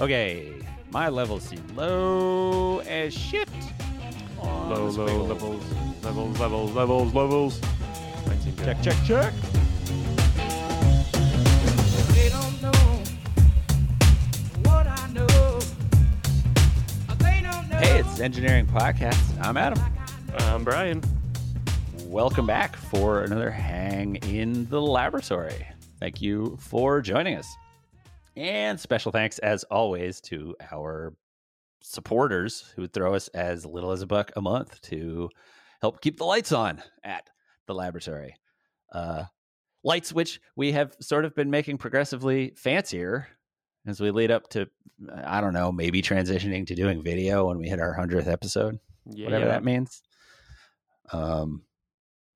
Okay, my levels seem low as shit. on Low, the low squiggle. levels, levels, levels, levels, levels. Might seem good. Check, check, check. They don't know what I know. They don't know. Hey, it's Engineering Podcast. I'm Adam. I'm Brian. Welcome back for another hang in the laboratory. Thank you for joining us. And special thanks, as always, to our supporters who throw us as little as a buck a month to help keep the lights on at the laboratory. Uh, lights, which we have sort of been making progressively fancier as we lead up to, I don't know, maybe transitioning to doing video when we hit our 100th episode Yeah. whatever that means. Um,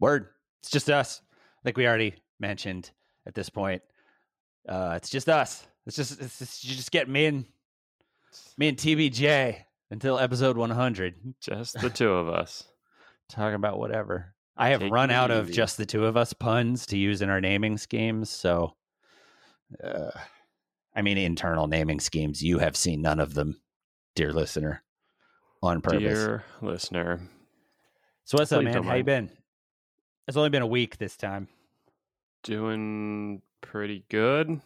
word. It's just us. Like we already mentioned at this point. Uh, it's just us. It's just it's just, you just get me and me and TBJ until episode 100 Just the two of us. talking about whatever. I have Take run out of just the two of us puns to use in our naming schemes. So, uh, I mean, internal naming schemes. You have seen none of them, dear listener, on purpose. Dear listener. So what's up, man? How you been? It's only been a week this time. Doing pretty good.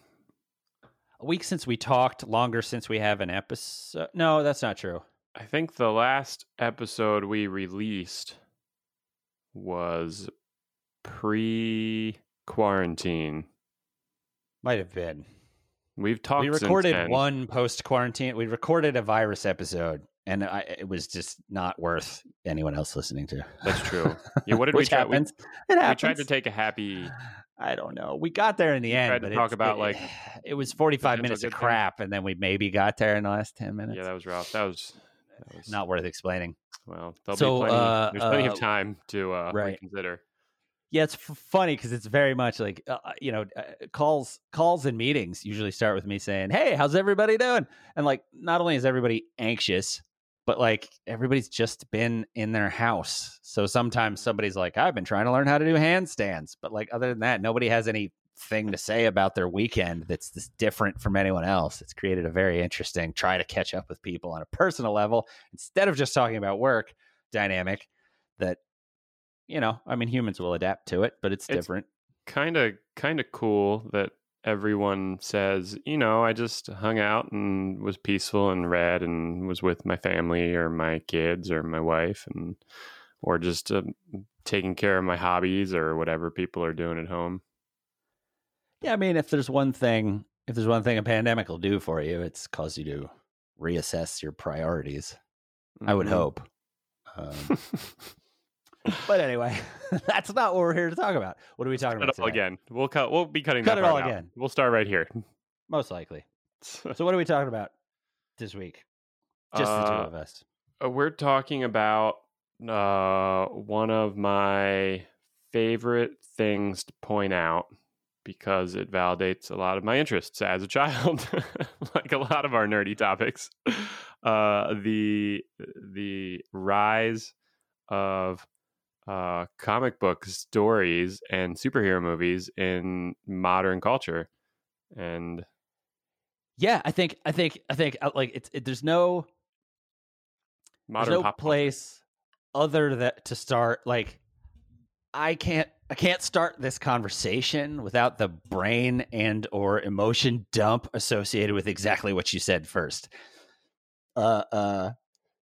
A week since we talked, longer since we have an episode. No, that's not true. I think the last episode we released was pre quarantine. Might have been. We've talked we recorded one post quarantine. We recorded a virus episode, and I, it was just not worth anyone else listening to. That's true. Yeah, what did we try? We, happens. we tried to take a happy. I don't know. We got there in the We end, but talk about, it- like, it was forty-five minutes of crap, and then we maybe got there in the last ten minutes. Yeah, that was rough. That was, that was not worth explaining. well. There'll So, be plenty. uh, there's plenty uh, of time to uh, right. reconsider. Yeah, it's f- funny because it's very much like uh, you know uh, calls calls and meetings usually start with me saying, "Hey, how's everybody doing?" And like, not only is everybody anxious, but like everybody's just been in their house. So sometimes somebody's like, "I've been trying to learn how to do handstands," but like other than that, nobody has anything to say about their weekend that's this different from anyone else. It's created a very interesting try to catch up with people on a personal level instead of just talking about work dynamic that you know, I mean, humans will adapt to it, but it's, It's- different. kind of kind of cool that everyone says, you know, I just hung out and was peaceful and read and was with my family or my kids or my wife and or just uh, taking care of my hobbies or whatever people are doing at home. Yeah, I mean, if there's one thing, if there's one thing a pandemic will do for you, it's cause you to reassess your priorities. I would Mhm. hope. Um, but anyway, that's not what we're here to talk about. What are we talking Cut about it all again. We'll cut. We'll be cutting. Cut that it all out. again. We'll start right here. Most likely. So, what are we talking about this week? Just the two Uh, of us. Uh, we're talking about uh, one of my favorite things to point out because it validates a lot of my interests as a child, like a lot of our nerdy topics. Uh, the the rise of uh, comic book stories and superhero movies in modern culture, and Yeah, I think, I think, I think, uh, like, it's it, there's no modern There's no pop culture. place other that to start like I can't I can't start this conversation without the brain and or emotion dump associated with exactly what you said first. Uh uh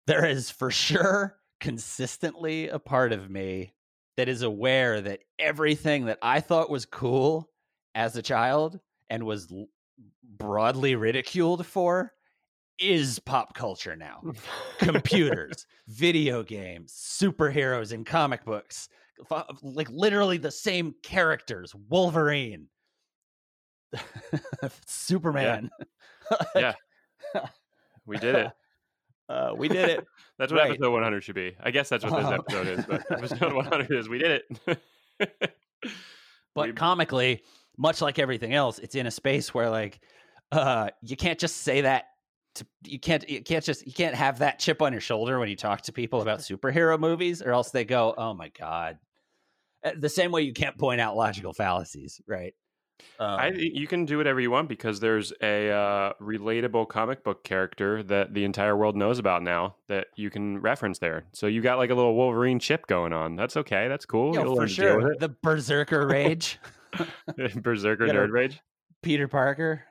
there is for sure consistently a part of me that is aware that everything that I thought was cool as a child and was l- broadly ridiculed for is pop culture now computers, video games, superheroes in comic books, like literally the same characters. Wolverine, Superman. Yeah. we did it. Uh, we did it. That's what Right. episode 100 should be. I guess that's what this episode is, but episode 100 is we did it. But We- comically, much like everything else, it's in a space where like uh, you can't just say that. To, you can't you can't just you can't have that chip on your shoulder when you talk to people about superhero movies, or else they go, "Oh my god." Uh, The same way you can't point out logical fallacies, right? Um, I you can do whatever you want because there's a uh, relatable comic book character that the entire world knows about now that you can reference there. So you got like a little Wolverine chip going on. That's okay. That's cool. Yo, You'll for learn to deal sure. The Berserker Rage, it. Berserker nerd rage. Peter Parker.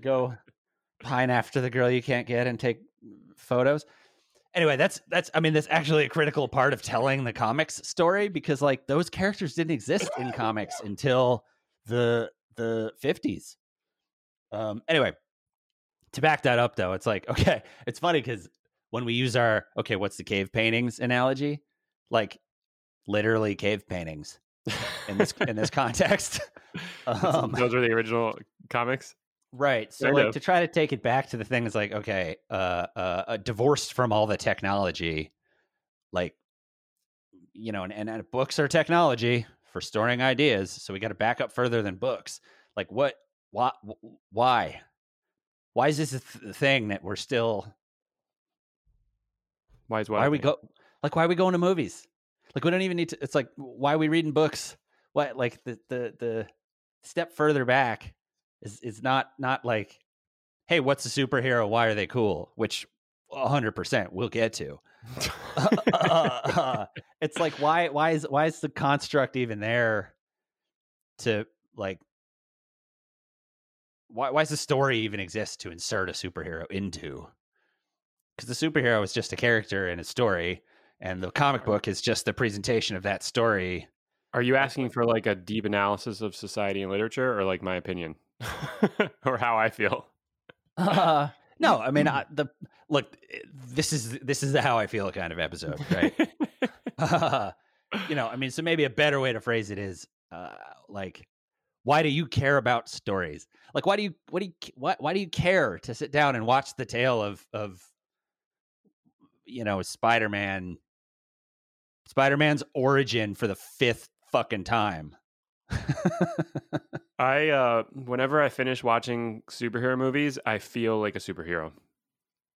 Go pine after the girl you can't get and take photos. Anyway, that's that's I mean that's actually a critical part of telling the comics story because like those characters didn't exist in comics until the the 50s. Um anyway, to back that up though, it's like okay, it's funny cuz when we use our okay, what's the cave paintings analogy? Like literally cave paintings in this in this context. Um, Those were the original comics. Right. So like to try to take it back to the thing is like, okay, uh, uh, uh divorced from all the technology, like, you know, and, and, and books are technology for storing ideas. So we got to back up further than books. Like what, why, why, why is this a th- thing that we're still, Why is what? why are we go, like, why are we going to movies? Like we don't even need to, it's like, why are we reading books? What, like the, the, the step further back is, is not, not like, hey, what's a superhero? Why are they cool? Which 100% we'll get to. Uh, it's like why why is why is the construct even there to like why why does the story even exist to insert a superhero into? Because the superhero is just a character in a story, and the comic book is just the presentation of that story. Are you asking for like a deep analysis of society and literature, or like my opinion, or how I feel? Uh, no, I mean mm-hmm. I, the look. Eh, this is this is the how I feel kind of episode, right? Uh, you know, I mean, so maybe a better way to phrase it is uh, like, why do you care about stories? Like, why do you, what do you, why, why do you care to sit down and watch the tale of, of, you know, Spider Man, Spider Man's origin for the fifth fucking time? I uh whenever I finish watching superhero movies, I feel like a superhero.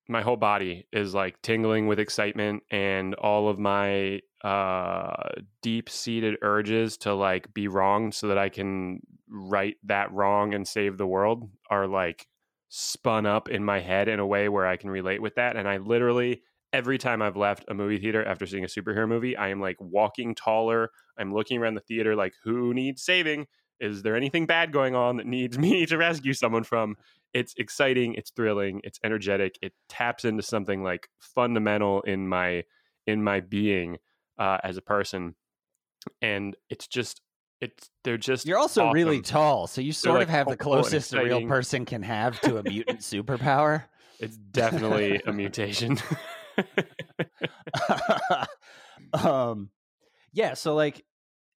My whole body is like tingling with excitement and all of my uh deep-seated urges to like be wrong so that I can right that wrong and save the world are like spun up in my head in a way where I can relate with that and I literally every time I've left a movie theater after seeing a superhero movie, I am like walking taller. I'm looking around the theater like who needs saving? Is there anything bad going on that needs me to rescue someone from? It's exciting it's thrilling it's energetic it taps into something like fundamental in my in my being uh, as a person. And it's just it's they're just You're also really tall, so you sort like, of have the closest a real person can have to a mutant superpower. it's definitely a mutation. Um yeah so like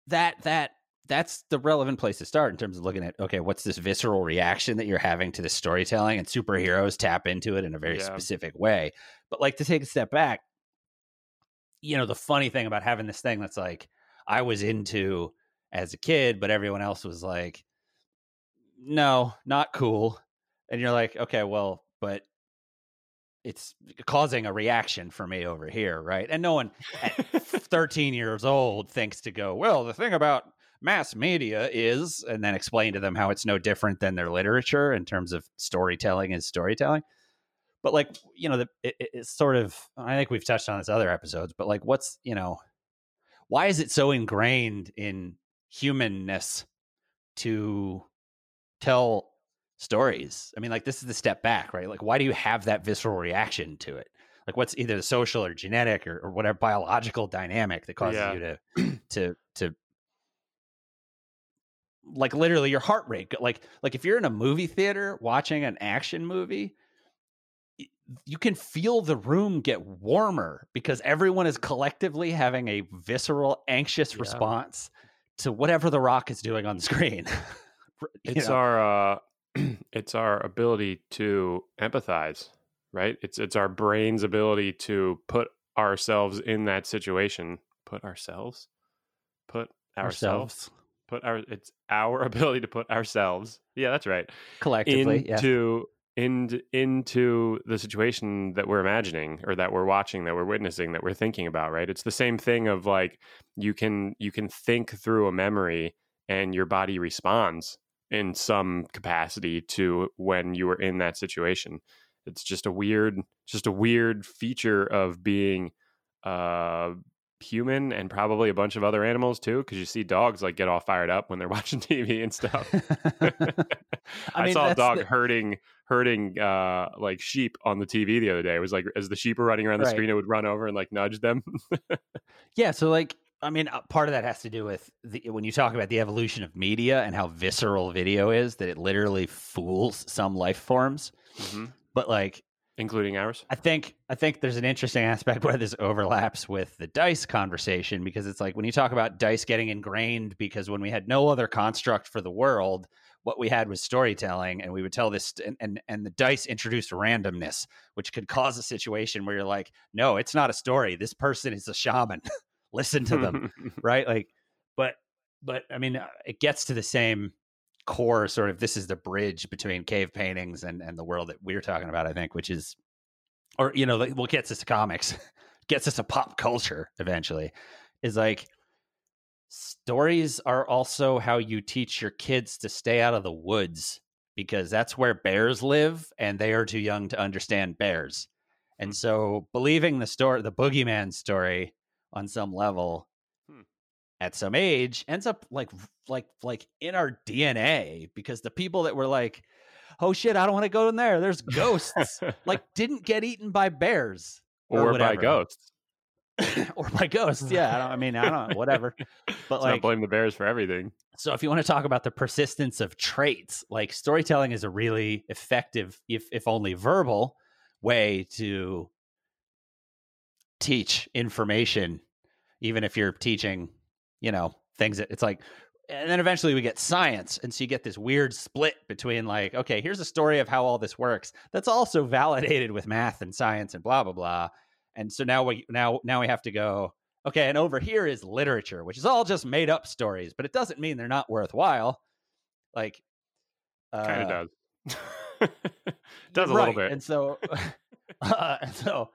that that that's the relevant place to start in terms of looking at okay what's this visceral reaction that you're having to the storytelling and superheroes tap into it in a very Yeah. specific way. But like to take a step back you know the funny thing about having this thing that's like i was into as a kid but everyone else was like no not cool. And you're like okay well but it's causing a reaction for me over here right? And no one at 13 years old thinks to go well the thing about mass media is and then explain to them how it's no different than their literature in terms of storytelling is storytelling. But like you know the, it, it- it's sort of i think we've touched on this other episodes but like what's you know why is it so ingrained in humanness to tell stories? I mean like this is the step back right? Like why do you have that visceral reaction to it? Like what's either the social or genetic or, or whatever biological dynamic that causes Yeah. you to to to like literally your heart rate like like if you're in a movie theater watching an action movie you can feel the room get warmer because everyone is collectively having a visceral anxious Yeah. response to whatever the rock is doing on the screen it's know? our uh it's our ability to empathize right? It's it's our brain's ability to put ourselves in that situation. Put ourselves? Put ourselves, put our it's our ability to put ourselves yeah that's right collectively yeah into into into the situation that we're imagining or that we're watching that we're witnessing that we're thinking about right it's the same thing of like you can you can think through a memory and your body responds in some capacity to when you were in that situation. It's just a weird, just a weird feature of being uh, human and probably a bunch of other animals too. Because you see dogs like get all fired up when they're watching TV and stuff. I, mean, saw a dog the- herding herding uh like sheep on the TV the other day. It was like as the sheep were running around the Right. screen, it would run over and like nudge them. Yeah, so like I mean, uh, part of that has to do with the, when you talk about the evolution of media and how visceral video is, that it literally fools some life forms. Mhm. But like, including ours. I think I think there's an interesting aspect where this overlaps with the dice conversation because it's like when you talk about dice getting ingrained because when we had no other construct for the world, what we had was storytelling, and we would tell this, and and, and the dice introduced randomness, which could cause a situation where you're like, no, it's not a story. This person is a shaman. Listen to them right like but but i mean it gets to the same core sort of this is the bridge between cave paintings and and the world that we're talking about i think which is or you know like what gets us to comics gets us to pop culture eventually is like stories are also how you teach your kids to stay out of the woods because that's where bears live and they are too young to understand bears and so believing the story the boogeyman story on some level Hmm. At some age ends up like like like in our DNA because the people that were like, "Oh shit, I don't want to go in there. There's ghosts." like didn't get eaten by bears or or, by ghosts. or by ghosts. Yeah, I, don't, I mean, I don't know, whatever. But Let's like not blame the bears for everything. so if you want to talk about the persistence of traits, like storytelling is a really effective, if if only verbal, way to teach information, even if you're teaching, you know, things that it's like and then eventually we get science and so you get this weird split between like okay here's a story of how all this works that's also validated with math and science and blah blah blah and so now we now now we have to go okay and over here is literature which is all just made up stories but it doesn't mean they're not worthwhile like Kind uh, of does. does a little bit. and so uh, and so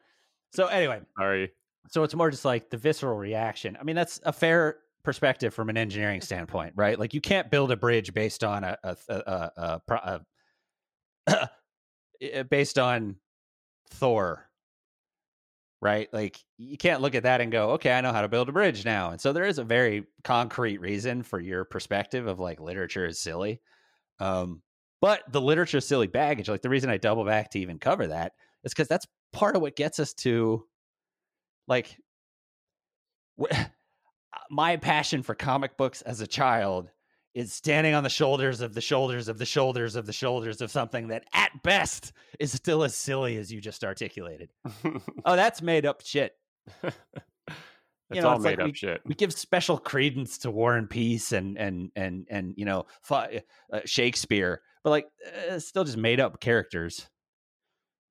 so anyway Sorry. so it's more just like the visceral reaction. I mean, that's a fair perspective from an engineering standpoint, right? Like you can't build a bridge based on a, a, a, a, a, based on Thor, right? Like you can't look at that and go, okay, I know how to build a bridge now. And so there is a very concrete reason for your perspective of like literature is silly. Um, but the literature silly baggage. Like the reason I double back to even cover that is because that's part of what gets us to like my passion for comic books as a child is standing on the shoulders of the shoulders of the shoulders of the shoulders of something that at best is still as silly as you just articulated. Oh, that's made up shit. it's know, all it's like made up we- shit. We give special credence to War and Peace and and and and you know fi- uh, Shakespeare, but like uh, still just made up characters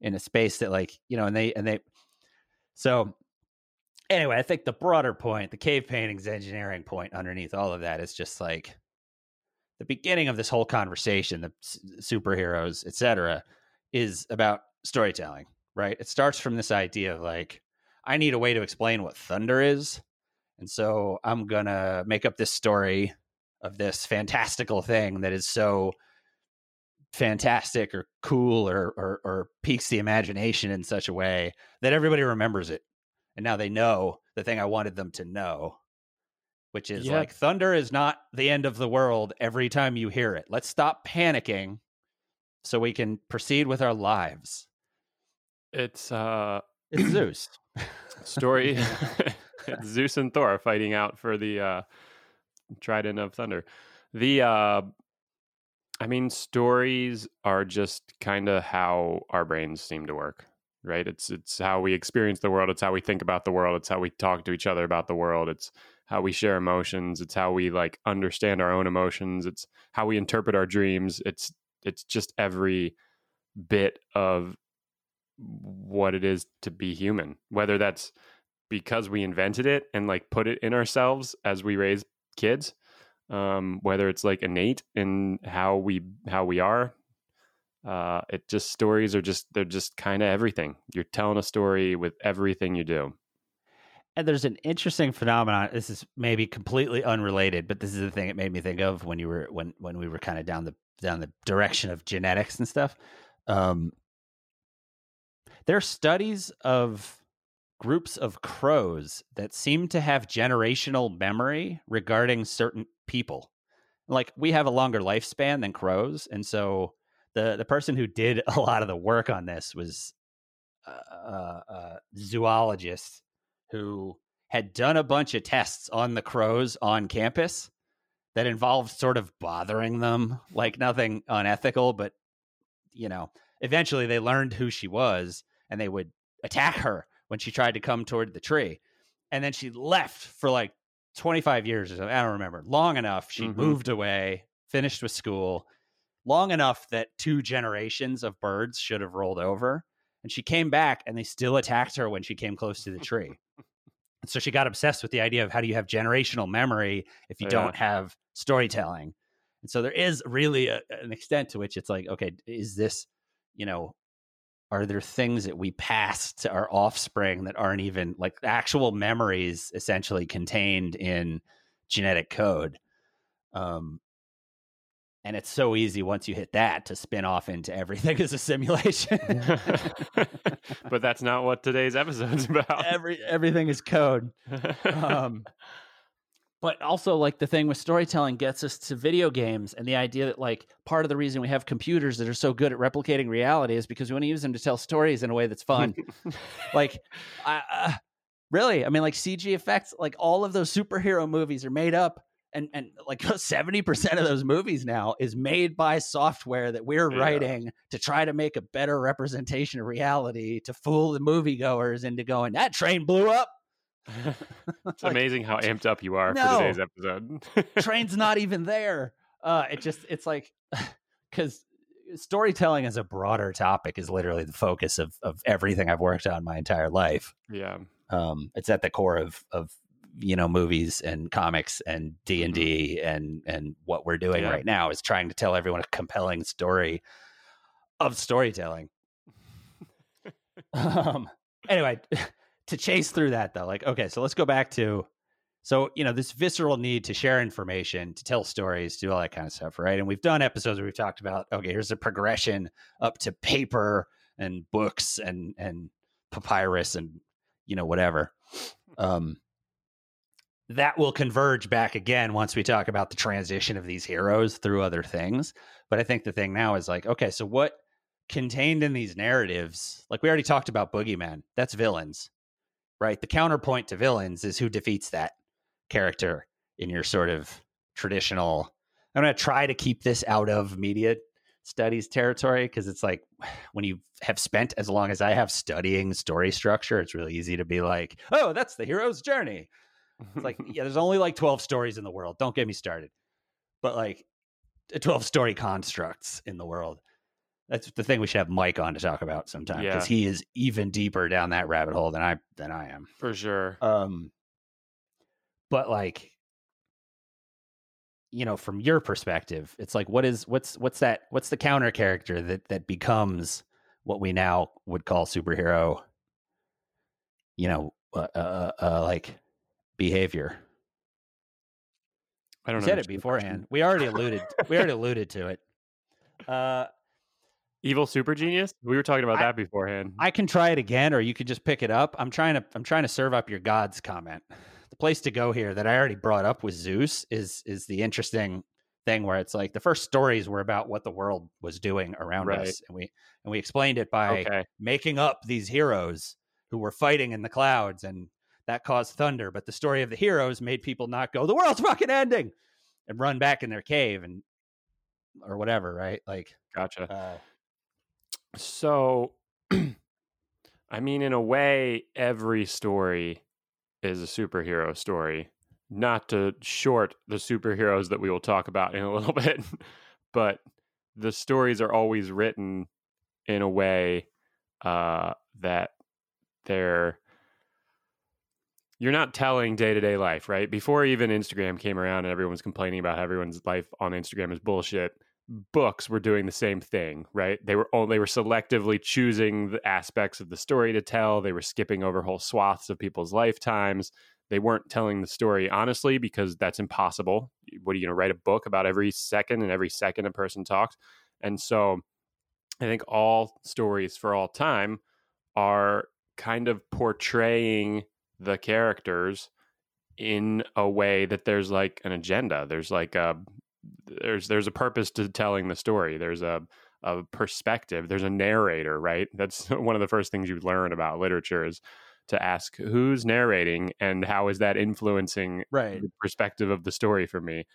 in a space that like you know and they and they so anyway i think the broader point the cave paintings engineering point underneath all of that is just like the beginning of this whole conversation the superheroes etc is about storytelling right? It starts from this idea of like i need a way to explain what thunder is and so i'm gonna make up this story of this fantastical thing that is so fantastic or cool or, or or piques the imagination in such a way that everybody remembers it and now they know the thing i wanted them to know which is Yeah. like thunder is not the end of the world every time you hear it. Let's stop panicking so we can proceed with our lives. It's uh it's zeus. Story it's Zeus and Thor fighting out for the uh trident of thunder. The uh I mean stories are just kind of how our brains seem to work, right? It's it's how we experience the world, it's how we think about the world, it's how we talk to each other about the world, it's how we share emotions, it's how we like understand our own emotions, it's how we interpret our dreams. It's it's just every bit of what it is to be human whether that's because we invented it and like put it in ourselves as we raise kids um whether it's like innate in how we how we are uh it just stories are just they're just kind of everything you're telling a story with everything you do And there's an interesting phenomenon. This is maybe completely unrelated, but this is the thing it made me think of when you were when when we were kind of down the down the direction of genetics and stuff. Um, there are studies of groups of crows that seem to have generational memory regarding certain people. Like we have a longer lifespan than crows, and so the the person who did a lot of the work on this was a, a, a zoologist who had done a bunch of tests on the crows on campus that involved sort of bothering them, like nothing unethical, but you know, eventually they learned who she was and they would attack her when she tried to come toward the tree. And then she left for like 25 years or something. I don't remember. Long enough. She Mhm. moved away, finished with school, long enough that two generations of birds should have rolled over. And she came back and they still attacked her when she came close to the tree. and so she got obsessed with the idea of how do you have generational memory if you Yeah. don't have storytelling. And so there is really a, an extent to which it's like, okay, is this, you know, are there things that we pass to our offspring that aren't even like actual memories essentially contained in genetic code? Um, and it's so easy once you hit that to spin off into everything is a simulation. but that's not what today's episode's about. Every everything is code. Um, but also like the thing with storytelling gets us to video games and the idea that like part of the reason we have computers that are so good at replicating reality is because we want to use them to tell stories in a way that's fun like I, uh, really i mean like cg effects like all of those superhero movies are made up and and like 70% of those movies now is made by software that we're Yeah. writing to try to make a better representation of reality to fool the moviegoers into going that train blew up it's Like, amazing how amped up you are No. for today's episode. train's not even there. Uh, it just it's like because storytelling as a broader topic is literally the focus of of everything I've worked on my entire life. yeah. Um, it's at the core of of you know movies and comics and D and D and and what we're doing Yeah. right now is trying to tell everyone a compelling story of storytelling. um, anyway, to chase through that though, like okay, so let's go back to so you know this visceral need to share information, to tell stories, do all that kind of stuff, right? And we've done episodes where we've talked about okay, here's a progression up to paper and books and and papyrus and you know whatever. Um, that will converge back again once we talk about the transition of these heroes through other things. But I think the thing now is like, okay, so what contained in these narratives, like we already talked about boogeyman, that's villains, right? The counterpoint to villains is who defeats that character in your sort of traditional. I'm going to try to keep this out of media studies territory because it's like when you have spent as long as I have studying story structure, it's really easy to be like, oh, that's the hero's journey. It's like, yeah, there's only like 12 stories in the world. Don't get me started. But like 12 story constructs in the world. That's the thing we should have Mike on to talk about sometime because Yeah. he is even deeper down that rabbit hole than I than I am. for sure. Um but like you know, from your perspective, it's like what is what's what's that what's the counter character that that becomes what we now would call superhero you know, uh, uh, uh like behavior. I don't You said it beforehand. We already alluded. we already alluded to it. Uh, Evil super genius? We were talking about I- that beforehand. I can try it again, or you could just pick it up. I'm trying to. I'm trying to serve up your gods comment. The place to go here that I already brought up with Zeus is is the interesting thing where it's like the first stories were about what the world was doing around Right. us, and we and we explained it by okay. making up these heroes who were fighting in the clouds and that caused thunder but the story of the heroes made people not go the world's fucking ending and run back in their cave and or whatever right like Gotcha. uh, So, I mean, in a way, every story is a superhero story. Not to short the superheroes that we will talk about in a little bit, but the stories are always written in a way uh, that they're you're not telling day to day life, right? Before even Instagram came around and everyone's complaining about everyone's life on Instagram is bullshit, books were doing the same thing, right? They were only they were selectively choosing the aspects of the story to tell. They were skipping over whole swaths of people's lifetimes. They weren't telling the story honestly because that's impossible. What are you going to write a book about every second and every second a person talks? And so I think all stories for all time are kind of portraying the characters in a way that there's like an agenda. There's like a there's there's a purpose to telling the story. There's a a perspective. There's a narrator, right? That's one of the first things you learn about literature is to ask who's narrating and how is that influencing Right. the perspective of the story for me.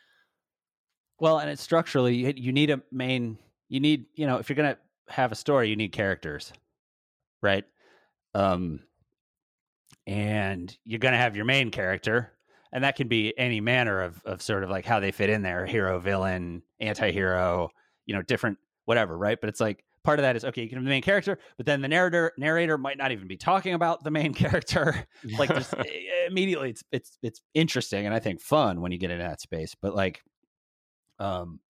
Well, and it's structurally you, you need a main. You need you know if you're gonna have a story, you need characters, right? Um, and you're gonna have your main character, and that can be any manner of of sort of like how they fit in there: hero, villain, anti-hero, you know, different whatever, right? But it's like part of that is okay. You can have the main character, but then the narrator narrator might not even be talking about the main character. like just immediately, it's it's it's interesting and I think fun when you get into that space. But like, um,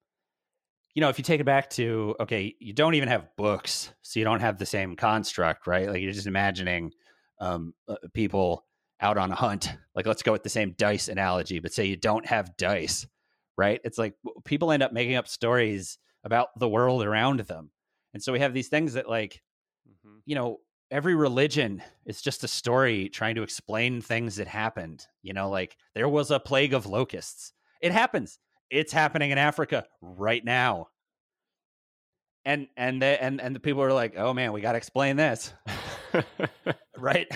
you know, if you take it back to okay, you don't even have books, so you don't have the same construct, right? Like you're just imagining um, uh, people out on a hunt. Like let's go with the same dice analogy, but say you don't have dice, right? It's like people end up making up stories about the world around them, and so we have these things that like Mhm. you know every religion is just a story trying to explain things that happened you know like there was a plague of locusts it happens it's happening in africa right now and and the and and the people are like oh man we got to explain this right?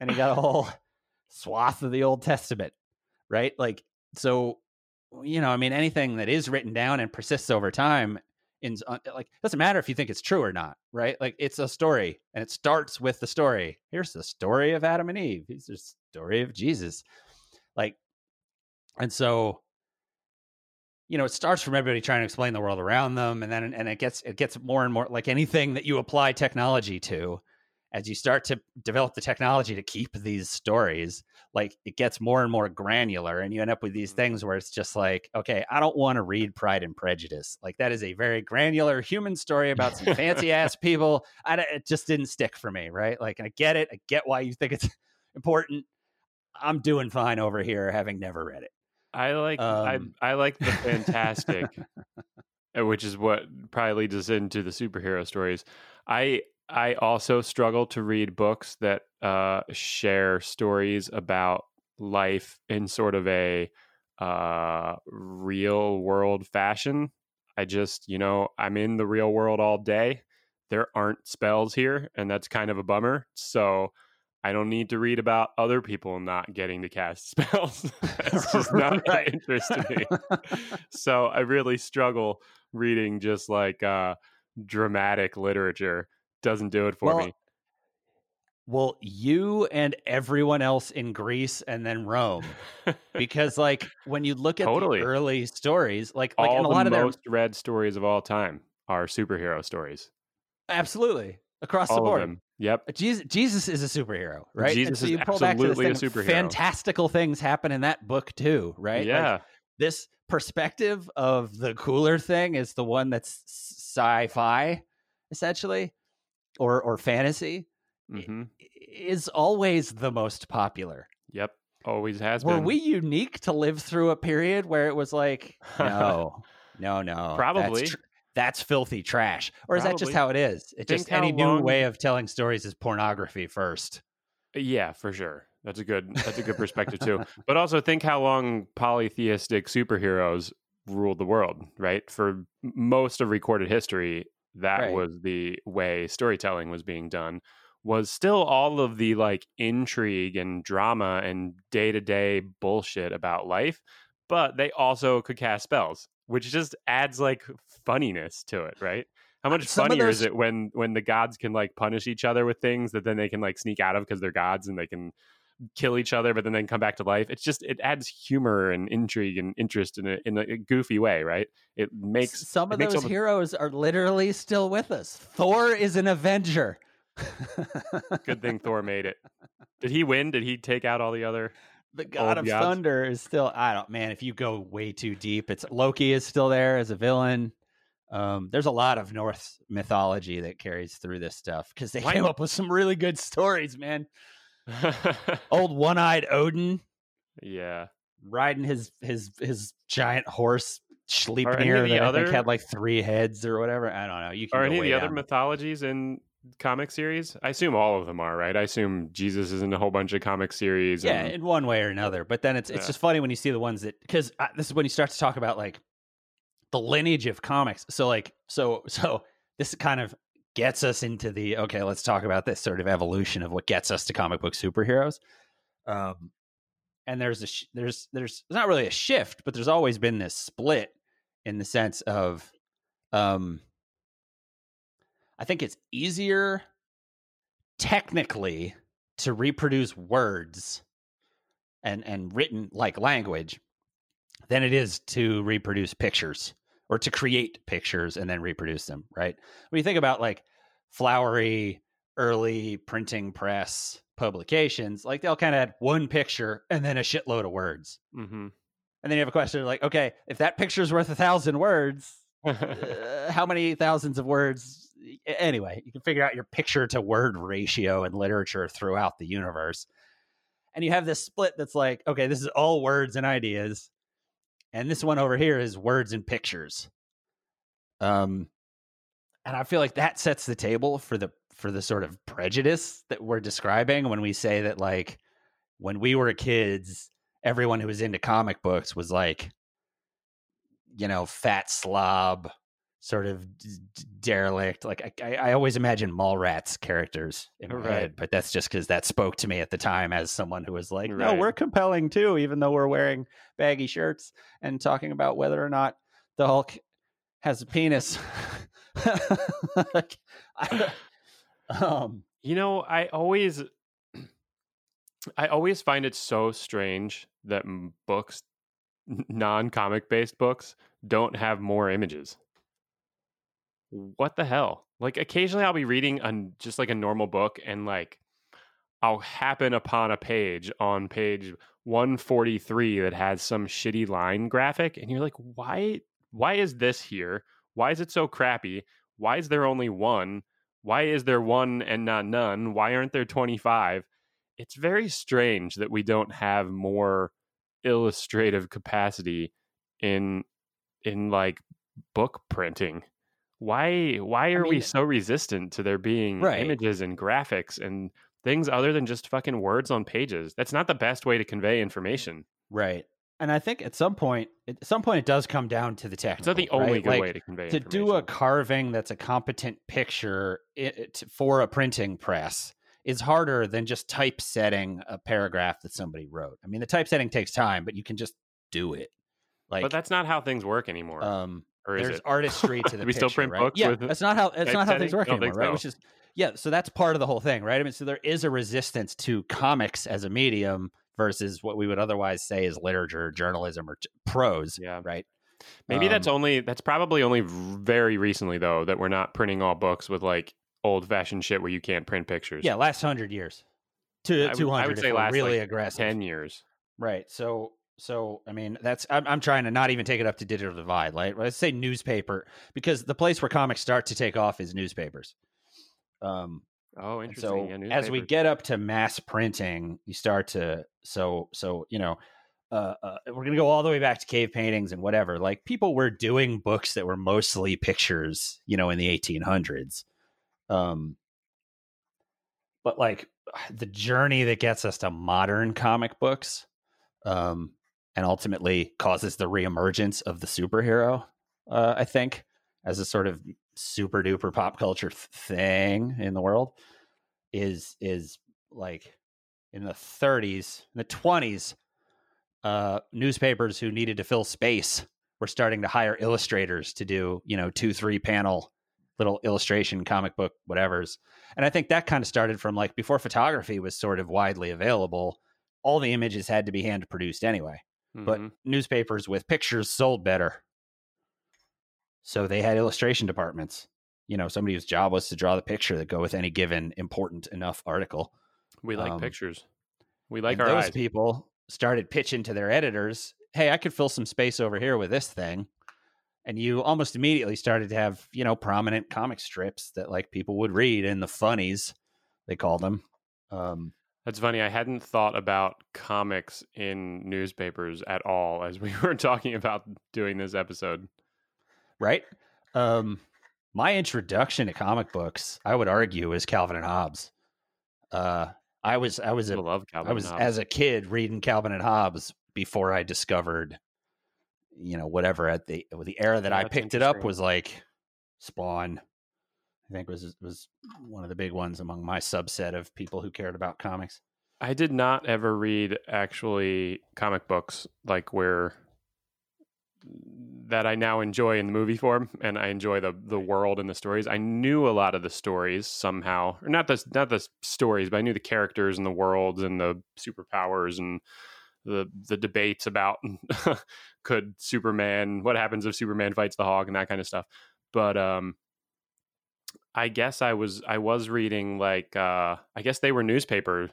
And he got a whole swath of the old testament right? Like so you know i mean anything that is written down and persists over time in uh, like doesn't matter if you think it's true or not right? Like it's a story and it starts with the story. Here's the story of adam and eve. Here's the story of jesus. Like and so you know it starts from everybody trying to explain the world around them and then and it gets it gets more and more like anything that you apply technology to as you start to develop the technology to keep these stories like it gets more and more granular and you end up with these Mhm. things where it's just like okay i don't want to read pride and prejudice like that is a very granular human story about some fancy ass people I, it just didn't stick for me right like i get it i get why you think it's important i'm doing fine over here having never read it I like Um, I I like the fantastic, uh, which is what probably leads us into the superhero stories. I I also struggle to read books that uh, share stories about life in sort of a uh, real world fashion. I just you know I'm in the real world all day. There aren't spells here, and that's kind of a bummer. So. I don't need to read about other people not getting to cast spells. That's just not Right. of interest to me. so I really struggle reading just like uh, dramatic literature. Doesn't do it for Well, me. well you and everyone else in greece and then rome because like when you look at Totally. the early stories like like all and a the lot of their most read stories of all time are superhero stories. absolutely across the all of board. Yep. Uh, Jesus, Jesus is a superhero, right? Jesus so is you pull back to this absolutely a superhero. Fantastical things happen in that book too, right? Like, Yeah. this perspective of the cooler thing is the one that's sci-fi, essentially, or or fantasy, hmm is always the most popular. Yep. Always has been. Were been. we unique to live through a period where it was like, no, no, no, Probably. that's, tr- that's filthy trash, or is that just how it is? It just any how new long- way of telling stories is pornography first. Yeah, for sure. That's a good. That's a good perspective too. But also think how long polytheistic superheroes ruled the world. Right. For most of recorded history, that Right. was the way storytelling was being done. Was still all of the like intrigue and drama and day to day bullshit about life, but they also could cast spells, which just adds like funniness to it, right? How uh, much some funnier those- is it when when the gods can like punish each other with things that then they can like sneak out of because they're gods and they can kill each other, but then they can come back to life. It's just it adds humor and intrigue and interest in a in a goofy way, right? It makes some of those heroes are literally still with us. Thor is an Avenger. good thing Thor made it. Did he win? Did he take out all the other? the god of thunder is still. I don't. Man, if you go way too deep, it's Loki is still there as a villain. Um, there's a lot of Norse mythology that carries through this stuff because they Why- came up with some really good stories, man. Old one-eyed Odin yeah. riding his his his giant horse Sleipnir the that I think other- had like three heads or whatever. I don't know. You can Are any of the other mythologies in comic series? I assume all of them are, right? I assume Jesus is in a whole bunch of comic series. yeah, and- in one way or another. But then it's it's Yeah. just funny when you see the ones that because this is when you start to talk about like the lineage of comics. So like so so this kind of gets us into the okay. Let's talk about this sort of evolution of what gets us to comic book superheroes. Um, and there's a sh- there's there's not really a shift, but there's always been this split in the sense of um I think it's easier technically to reproduce words and and written like language than it is to reproduce pictures or to create pictures and then reproduce them, right? When you think about like flowery early printing press publications, like they'll kind of add one picture and then a shitload of words. Mhm. And then you have a question like, okay, if that picture's worth a thousand words, uh, how many thousands of words? Anyway, you can figure out your picture to word ratio in literature throughout the universe. And you have this split that's like, okay, this is all words and ideas. And this one over here is words and pictures. Um, and I feel like that sets the table for the for the sort of prejudice that we're describing when we say that like when we were kids, everyone who was into comic books was like you know, fat slob, sort of derelict. Like I, I, always imagine Mallrats characters in my Right. head, but that's just because that spoke to me at the time as someone who was like, no, we're compelling too, even though we're wearing baggy shirts and talking about whether or not the Hulk has a penis. Like, I- um, You know, I always I always find it so strange that books non-comic based books don't have more images. What the hell? Like occasionally I'll be reading on just like a normal book and like I'll happen upon a page on page 143 that has some shitty line graphic and you're like, "Why why is this here? Why is it so crappy? Why is there only one? Why is there one and not none? Why aren't there 25? It's very strange that we don't have more illustrative capacity in in like book printing. Why why are we mean- so resistant to there being Right. images and graphics and things other than just fucking words on pages? That's not the best way to convey information. right. And I think at some point, at some point, it does come down to the technical. It's not the only right? good Like, way to convey to do a carving that's a competent picture it, for a printing press is harder than just typesetting a paragraph that somebody wrote. I mean, the typesetting takes time, but you can just do it. Like, but that's not how things work anymore. um, or is there's it? artistry to the Do we still picture, print right? books Yeah, with that's not how that's not how things work anymore, right? Which is yeah, so that's part of the whole thing, right? I mean, so there is a resistance to comics as a medium versus what we would otherwise say is literature, journalism, or t- prose, Yeah. right? Maybe that's Um, only that's probably only very recently though that we're not printing all books with like old fashioned shit where you can't print pictures. Yeah, last hundred years. To I would- I would say last, really like, aggressive. ten years. Right. So so I mean that's I'm I'm trying to not even take it up to digital divide. right? let's say newspaper because the place where comics start to take off is newspapers. Um Oh, interesting. so Yeah, as we get up to mass printing, you start to so so you know uh, uh, we're gonna go all the way back to cave paintings and whatever. Like people were doing books that were mostly pictures, you know, in the 1800s. Um, but like the journey that gets us to modern comic books, um, and ultimately causes the reemergence of the superhero. Uh, I think as a sort of super duper pop culture th- thing in the world is is like in the 30s, in the 20s, uh, newspapers who needed to fill space were starting to hire illustrators to do, you know, two, three panel little illustration comic book whatevers. And I think that kind of started from like before photography was sort of widely available, all the images had to be hand produced anyway. But Mhm. newspapers with pictures sold better. So they had illustration departments. You know, somebody whose job was to draw the picture that go with any given important enough article. we like um, pictures. We like and our those eyes. people started pitching to their editors, "Hey, I could fill some space over here with this thing." and you almost immediately started to have you know prominent comic strips that like people would read in the funnies they called them um That's funny. I hadn't thought about comics in newspapers at all as we were talking about doing this episode. right um my introduction to comic books i would argue is calvin and hobbes uh i was i was I a, love Calvin. i was as a kid reading calvin and hobbes before i discovered you know whatever at the the era that Yeah, i picked it up was like spawn i think was was one of the big ones among my subset of people who cared about comics I did not ever read actually comic books like where that I now enjoy in the movie form, and I enjoy the the world and the stories. I knew a lot of the stories somehow, or not the not the stories, but I knew the characters and the worlds and the superpowers and the the debates about could Superman what happens if Superman fights the Hawk and that kind of stuff. But um, I guess I was I was reading like uh, I guess they were newspaper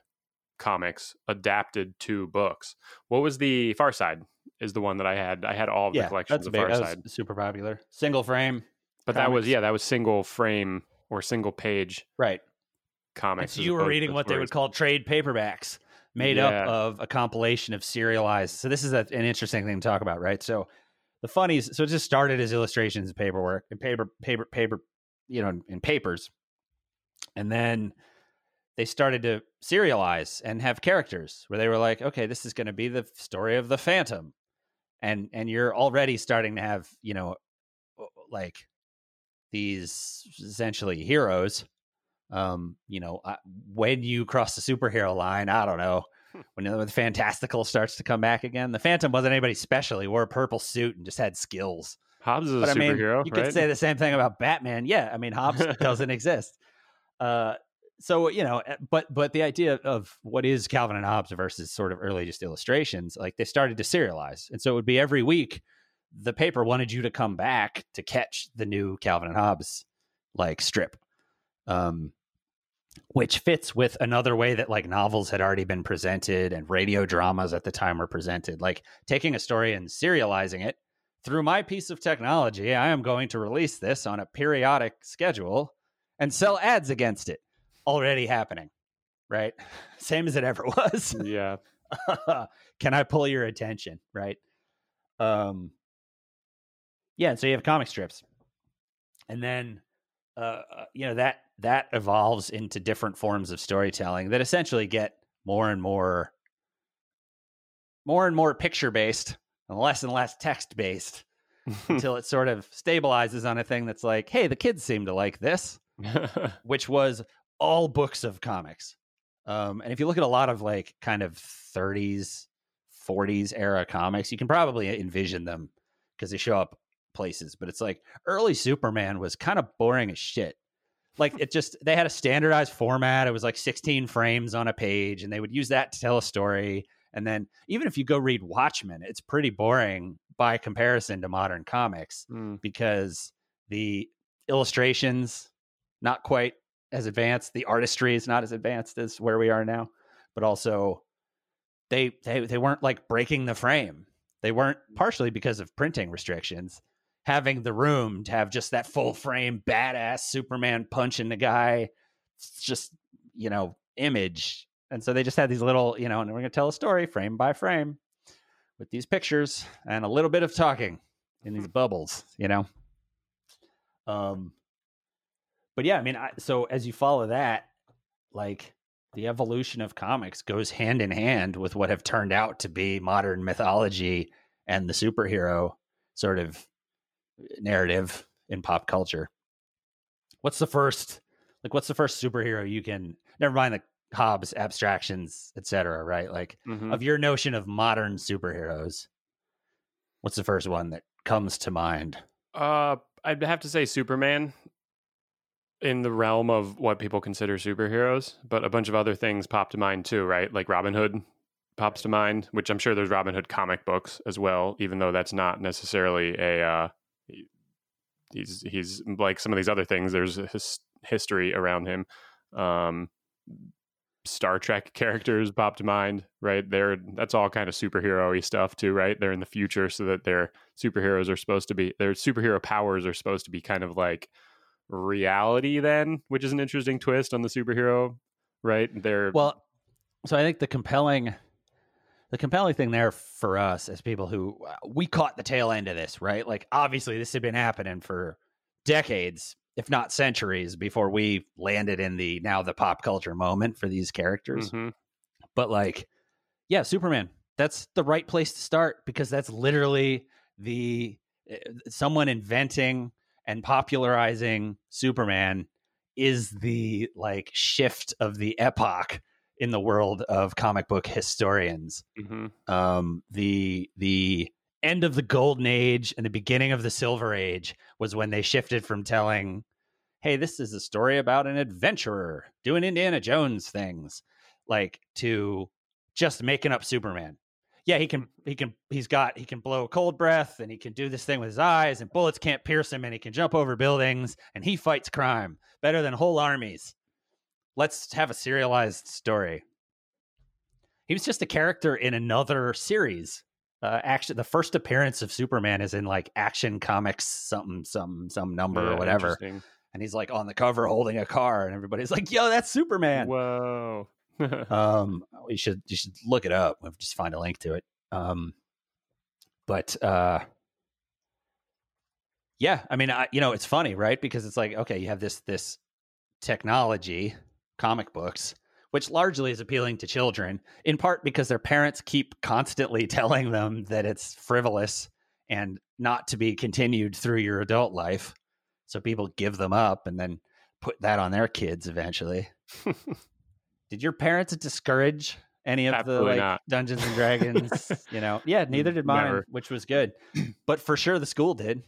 comics adapted to books. What was the Far Side? Is the one that I had. I had all of the collections of big, Far that Side, was super popular single frame but that was yeah, that was single frame or single page right comics. so you were reading what they would call trade paperbacks made Yeah. up of a compilation of serialized so this is a, an interesting thing to talk about right so the funnies so it just started as illustrations and paperwork and paper paper paper you know in papers and then they started to serialize and have characters where they were like okay this is going to be the story of the phantom and and you're already starting to have you know like these essentially heroes um you know I, when you cross the superhero line i don't know when the fantastical starts to come back again the phantom wasn't anybody special he wore a purple suit and just had skills Hobbes is a but I mean, superhero, you right? could say the same thing about Batman. Yeah, I mean, Hobbes doesn't exist. Uh, so you know, eh, but but the idea of what is Calvin and Hobbes versus sort of early just illustrations, like they started to serialize, and so it would be every week. The paper wanted you to come back to catch the new Calvin and Hobbes like strip, um, which fits with another way that like novels had already been presented and radio dramas at the time were presented, like taking a story and serializing it through my piece of technology, I am going to release this on a periodic schedule and sell ads against it. Already happening, right? Same as it ever was. yeah, Can I pull your attention, right? Um Yeah, so you have comic strips. And then uh uh, you know that that evolves into different forms of storytelling that essentially get more and more more and more picture based and less and less text based until it sort of stabilizes on a thing that's like, hey, the kids seem to like this, which was all books of comics. Um, and if you look at a lot of like kind of 30s, 40s era comics, you can probably envision them because they show up places. But it's like early Superman was kind of boring as shit. Like it just, they had a standardized format. It was like 16 frames on a page, and they would use that to tell a story. And then even if you go read Watchmen, it's pretty boring by comparison to modern comics Mm. because the illustrations not quite as advanced the artistry is not as advanced as where we are now but also they they they weren't like breaking the frame they weren't partially because of printing restrictions having the room to have just that full frame badass superman punching the guy It's just you know image and so they just had these little you know and we're going to tell a story frame by frame with these pictures and a little bit of talking in these bubbles you know? Um but yeah i mean I, so as you follow that like the evolution of comics goes hand in hand with what have turned out to be modern mythology and the superhero sort of narrative in pop culture. What's the first like what's the first superhero you can never mind the hobbes abstractions etc right like Mhm. of your notion of modern superheroes what's the first one that comes to mind Uh, I'd have to say Superman in the realm of what people consider superheroes, but a bunch of other things pop to mind too, right? Like Robin Hood pops to mind, which I'm sure there's Robin Hood comic books as well, even though that's not necessarily a. Uh, he's he's like some of these other things. There's a his, history around him. Um, Star Trek characters pop to mind, right? They're that's all kind of superhero-y stuff too, right? They're in the future so that their superheroes are supposed to be their superhero powers are supposed to be kind of like reality then, which is an interesting twist on the superhero, right? They're Well, so I think the compelling the compelling thing there for us as people who uh, we caught the tail end of this, right? Like obviously this had been happening for decades, if not centuries before we landed in the now the pop culture moment for these characters. Mhm. But like yeah, Superman, that's the right place to start because that's literally the uh, someone inventing and popularizing Superman is the like shift of the epoch in the world of comic book historians. Mhm. Um, the the end of the golden age and the beginning of the silver age was when they shifted from telling, "Hey, this is a story about an adventurer doing Indiana Jones things," like to just making up Superman. Yeah, he can he can he's got he can blow a cold breath and he can do this thing with his eyes and bullets can't pierce him and he can jump over buildings and he fights crime better than whole armies. Let's have a serialized story. He was just a character in another series. Uh, action. The first appearance of Superman is in like Action Comics, something, some, some number Yeah, or whatever, interesting. And he's like on the cover holding a car, and everybody's like, "Yo, that's Superman." Whoa. Um, you should you should look it up. We'll just find a link to it. Um, but uh, yeah, I mean, I, you know, it's funny, right? Because it's like, okay, you have this this technology, comic books, which largely is appealing to children, in part because their parents keep constantly telling them that it's frivolous and not to be continued through your adult life. So people give them up and then put that on their kids eventually. Did your parents discourage any of Absolutely the like not. Dungeons and Dragons? you know, yeah, neither did mine, Never. which was good. But for sure, the school did.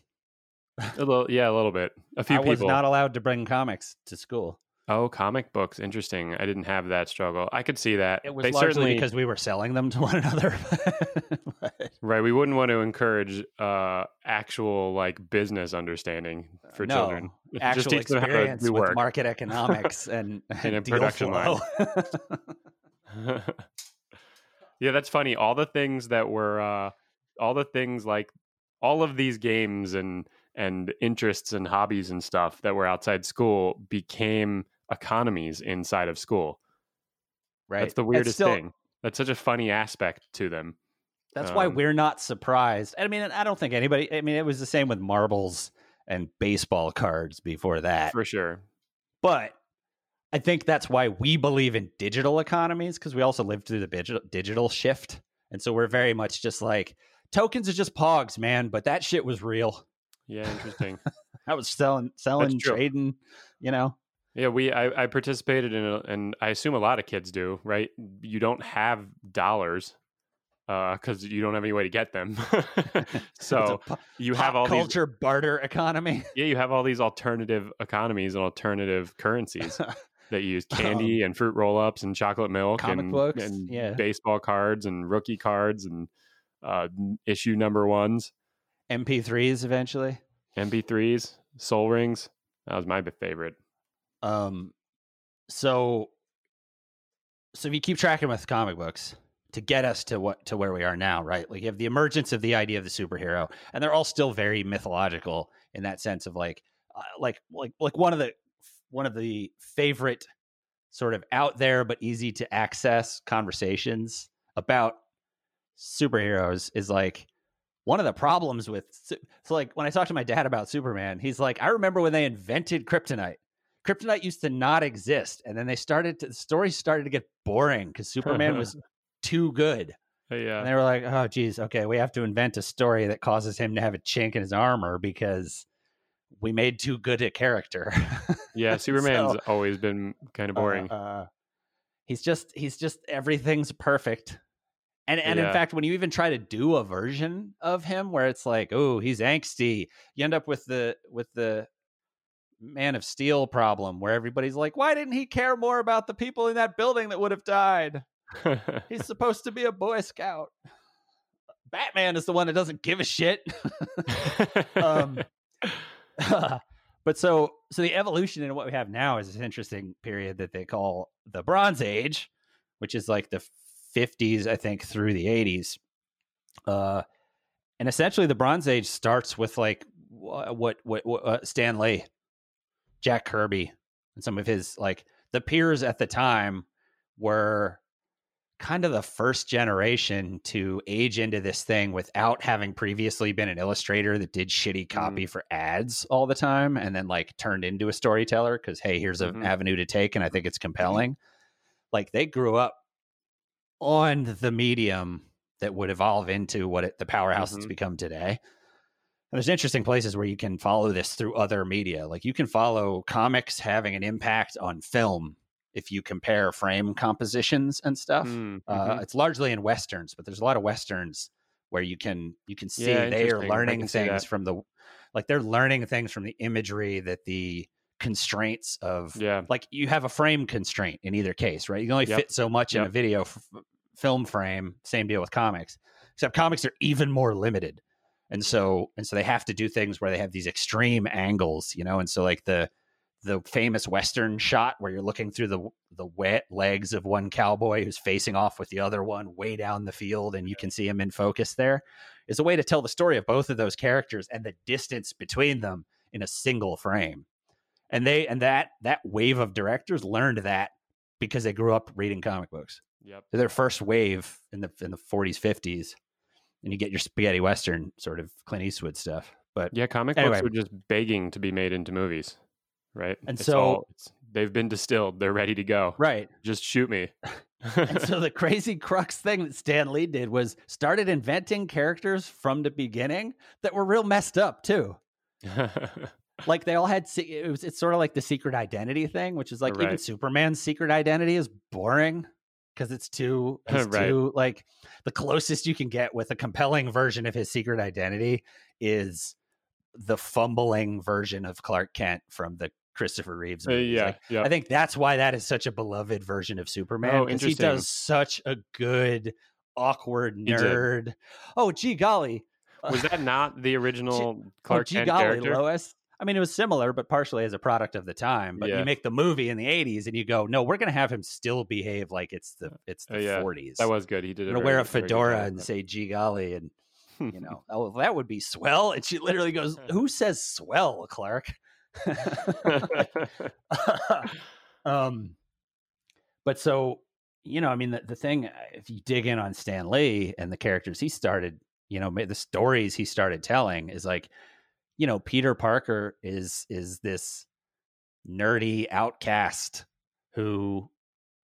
a little, yeah, a little bit. A few I was people. not allowed to bring comics to school. Oh, comic books. Interesting. I didn't have that struggle. I could see that. It was they largely certainly because we were selling them to one another. But- right. We wouldn't want to encourage uh, actual like business understanding for no, children. actual Just teach them how to experience with work. market economics and, In a deal production line. yeah, that's funny. All the things that were, uh, all the things like all of these games and and interests and hobbies and stuff that were outside school became economies inside of school. right. That's the weirdest still- thing. That's such a funny aspect to them. That's why Um, we're not surprised. I mean, I don't think anybody. I mean, it was the same with marbles and baseball cards before that. For sure. But I think that's why we believe in digital economies because we also lived through the digital digital shift, and so we're very much just like tokens are just pogs, man. But that shit was real. Yeah, interesting. I was selling, selling, trading. You know, yeah, we I, I participated in, a, and I assume a lot of kids do. Right? You don't have dollars because you don't have any way to get them. So po- you have all these culture barter economy. yeah you have all these alternative economies and alternative currencies that use candy and fruit roll-ups and chocolate milk Um, comic and, books, and yeah. baseball cards and rookie cards and uh, issue number ones MP3s eventually. mp3s soul rings that was my favorite Um, so, so if you keep tracking with comic books to get us to what to where we are now, right? Like you have the emergence of the idea of the superhero, and they're all still very mythological in that sense of like, uh, like, like, like one of the one of the favorite sort of out there but easy to access conversations about superheroes is like one of the problems with so like when I talk to my dad about Superman, he's like, I remember when they invented kryptonite. Kryptonite used to not exist, and then they started to the story started to get boring because Superman was too good. Yeah, And they were like, "Oh, geez, okay, we have to invent a story that causes him to have a chink in his armor because we made too good a character." yeah superman's So, always been kind of boring uh, uh, he's just he's just everything's perfect. And and in fact, when you even try to do a version of him where it's like, oh, he's angsty, you end up with the with the Man of Steel problem where everybody's like, why didn't he care more about the people in that building that would have died? He's supposed to be a Boy Scout. Batman is the one that doesn't give a shit. um, But so so the evolution in what we have now is this interesting period that they call the Bronze Age, which is like the 50s, I think, through the 80s. Uh, and essentially, the Bronze Age starts with like wha- what what, what uh, Stan Lee, Jack Kirby, and some of his like the peers at the time were kind of the first generation to age into this thing without having previously been an illustrator that did shitty copy for ads all the time and then like turned into a storyteller because hey here's an Mhm. avenue to take and i think it's compelling like they grew up on the medium that would evolve into what it, the powerhouse it's Mhm. become today there's interesting places where you can follow this through other media like you can follow comics having an impact on film if you compare frame compositions and stuff Mm, uh, mhm. it's largely in westerns, but there's a lot of westerns where you can you can see Yeah, they are learning things from the like they're learning things from the imagery that the constraints of yeah. like you have a frame constraint in either case, right? You can only Yep. fit so much in a video f- film frame. Same deal with comics, except comics are even more limited, and so and so they have to do things where they have these extreme angles, you know. And so like the the famous western shot where you're looking through the the wet legs of one cowboy who's facing off with the other one way down the field, and you can see him in focus. There is a way to tell the story of both of those characters and the distance between them in a single frame and they and that that wave of directors learned that because they grew up reading comic books. Yep. They're their first wave in the in the 40s, 50s, and you get your spaghetti western sort of Clint Eastwood stuff. But Yeah, comic Anyway. books are just begging to be made into movies, right? And It's so- all- it's, they've been distilled. They're ready to go. right, Just shoot me. and so the crazy crux thing that Stan Lee did was started inventing characters from the beginning that were real messed up too. Like they all had it was it's sort of like the secret identity thing, which is like even Superman's secret identity is boring because it's too it's Right. too like the closest you can get with a compelling version of his secret identity is the fumbling version of Clark Kent from the Christopher Reeves Uh, yeah, Like, yeah. I think that's why that is such a beloved version of Superman. Oh, 'cause he does such a good awkward nerd. Oh, gee golly. Was that not the original Clark oh, gee Kent golly, character? Lois. I mean, it was similar, but partially as a product of the time. But Yeah. you make the movie in the '80s, and you go, "No, we're going to have him still behave like it's the it's the Oh, yeah. '40s. That was good. He did. We're going to wear a very- very good fedora and say "gee golly," and you know, oh, that would be swell. And she literally goes, "Who says swell, Clark?" um, but so you know, I mean, the, the thing uh, if you dig in on Stan Lee and the characters he started, you know, the stories he started telling is like, you know, Peter Parker is is this nerdy outcast who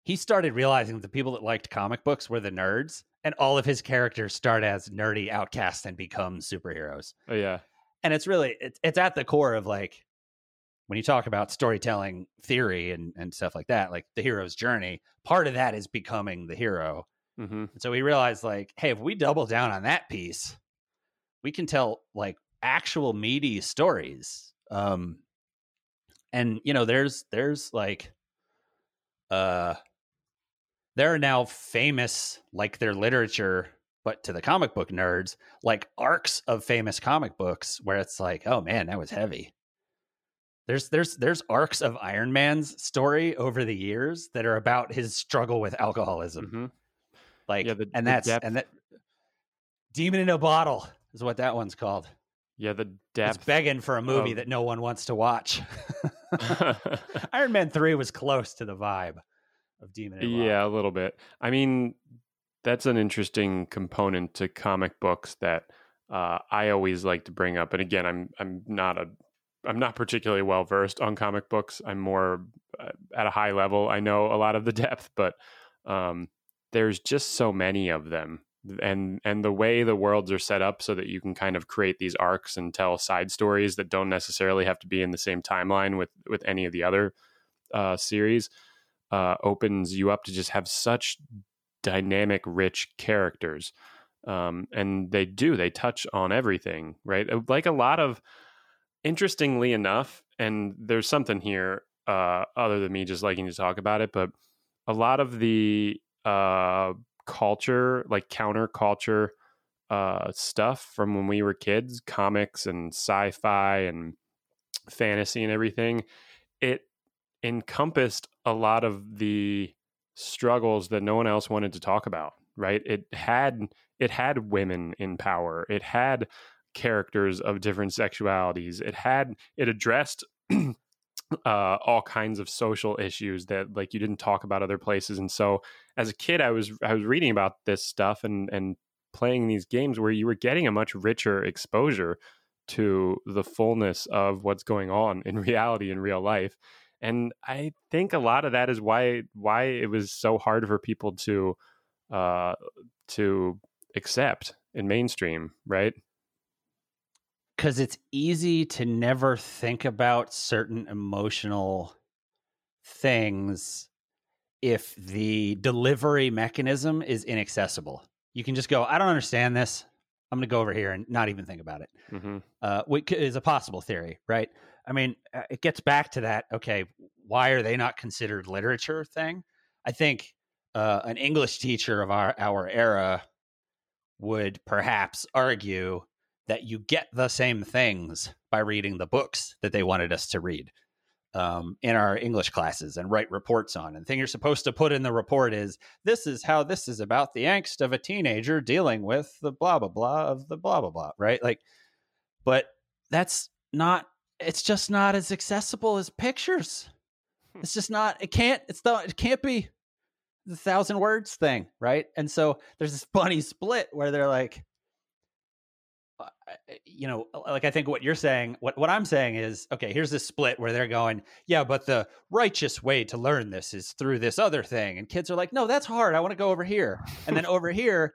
he started realizing that the people that liked comic books were the nerds, and all of his characters start as nerdy outcasts and become superheroes. Oh yeah. and it's really it's, it's at the core of like when you talk about storytelling theory and, and stuff like that like the hero's journey part of that is becoming the hero. Hmm and so we realized like hey if we double down on that piece we can tell like actual meaty stories um and you know there's there's like uh there are now famous like their literature but to the comic book nerds like arcs of famous comic books where it's like oh man that was heavy. There's there's there's arcs of iron man's story over the years that are about his struggle with alcoholism. Hmm like Yeah, the- and the that's depth- and that demon in a bottle is what that one's called Yeah, the depth. it's begging for a movie of- that no one wants to watch iron man 3 was close to the vibe of demon in a bottle. yeah, a little bit. I mean, that's an interesting component to comic books that uh, I always like to bring up. And again, I'm I'm not a I'm not particularly well versed on comic books. I'm more uh, at a high level. I know a lot of the depth, but um, there's just so many of them. And and the way the worlds are set up so that you can kind of create these arcs and tell side stories that don't necessarily have to be in the same timeline with with any of the other uh, series uh, opens you up to just have such dynamic, rich characters. Um, and they do, they touch on everything, right? Uh, Like a lot of, interestingly enough, and there's something here uh, other than me just liking to talk about it, but a lot of the uh, culture, like counterculture uh, stuff from when we were kids, comics and sci fi and fantasy and everything, it encompassed a lot of the struggles that no one else wanted to talk about, right? It had it had women in power. It had characters of different sexualities. It had it addressed uh, all kinds of social issues that like you didn't talk about other places. And so as a kid, I was I was reading about this stuff and and playing these games where you were getting a much richer exposure to the fullness of what's going on in reality in real life. And i think a lot of that is why why it was so hard for people to uh to accept in mainstream right? Because it's easy to never think about certain emotional things if the delivery mechanism is inaccessible. You can just go, I don't understand this. I'm going to go over here and not even think about it. mm-hmm. Uh, which is a possible theory, right? I mean, uh, it gets back to that. Okay, why are they not considered literature thing? I think uh, an English teacher of our our era would perhaps argue that you get the same things by reading the books that they wanted us to read um, in our English classes and write reports on. And the thing you're supposed to put in the report is this is how this is about the angst of a teenager dealing with the blah blah blah of the blah blah blah, right? Like, but that's not. It's just not as accessible as pictures. It's just not. It can't. It's not. It can't be the thousand words thing, right? And so there's this funny split where they're like, Uh, you know, uh, like I think what you're saying, what what I'm saying is, okay, here's this split where they're going, yeah, but the righteous way to learn this is through this other thing, and kids are like, no, that's hard. I want to go over here, and then over here.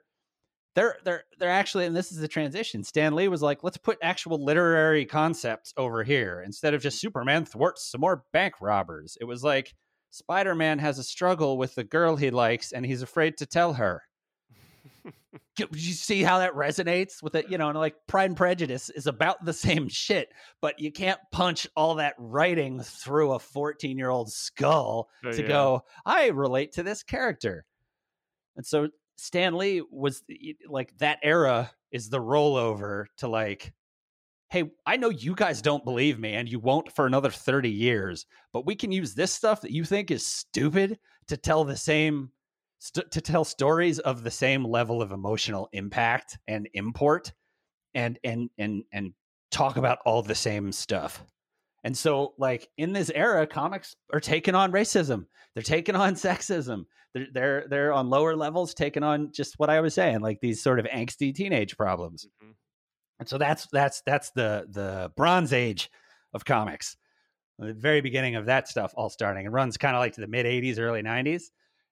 They're they're they're actually, and this is the transition. Stan Lee was like, let's put actual literary concepts over here instead of just Superman thwarts some more bank robbers. It was like Spider Man has a struggle with the girl he likes, and he's afraid to tell her. You see how that resonates with it? You know, and like Pride and Prejudice is about the same shit, but you can't punch all that writing through a 14 year old skull Oh, to yeah. go, I relate to this character. And so Stan Lee was like, that era is the rollover to like, hey, I know you guys don't believe me and you won't for another 30 years, but we can use this stuff that you think is stupid to tell the same st- to tell stories of the same level of emotional impact and import and and and and talk about all the same stuff. And so like in this era comics are taking on racism. They're taking on sexism. They're they're they're on lower levels taking on just what I was saying like these sort of angsty teenage problems. Mhm. And so that's that's that's the the bronze age of comics. The very beginning of that stuff all starting. It runs kind of like to the mid 80s, early 90s.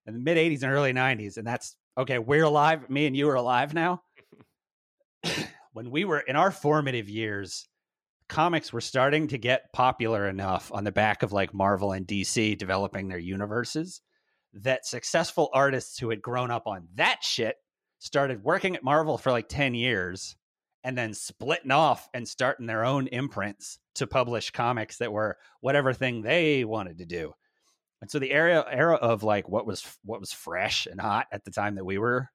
And the mid 80s and early 90s. And that's okay, we're alive. Me and you are alive now. when we were in our formative years, comics were starting to get popular enough on the back of like Marvel and DC developing their universes that successful artists who had grown up on that shit started working at Marvel for like 10 years and then splitting off and starting their own imprints to publish comics that were whatever thing they wanted to do. And so the era era of like what was what was fresh and hot at the time that we were,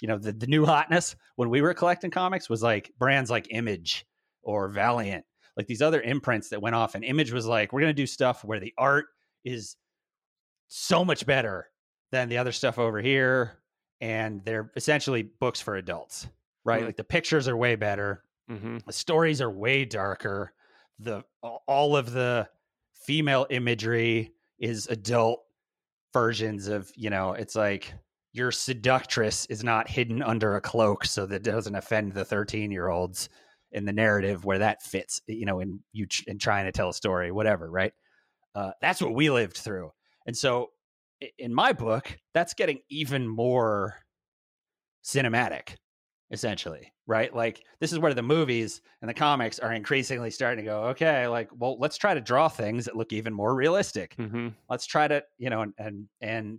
you know, the, the new hotness when we were collecting comics was like brands like Image or Valiant, like these other imprints that went off. And Image was like, we're gonna do stuff where the art is so much better than the other stuff over here, and they're essentially books for adults, right? Mm. Like the pictures are way better, Mm-hmm. the stories are way darker the all of the female imagery is adult versions of you know it's like your seductress is not hidden under a cloak so that doesn't offend the 13 year olds in the narrative where that fits you know in you ch- in trying to tell a story whatever right? Uh, that's what we lived through. And so in my book that's getting even more cinematic essentially right? Like this is where the movies and the comics are increasingly starting to go okay like well let's try to draw things that look even more realistic. Mm-hmm. let's try to you know and and, and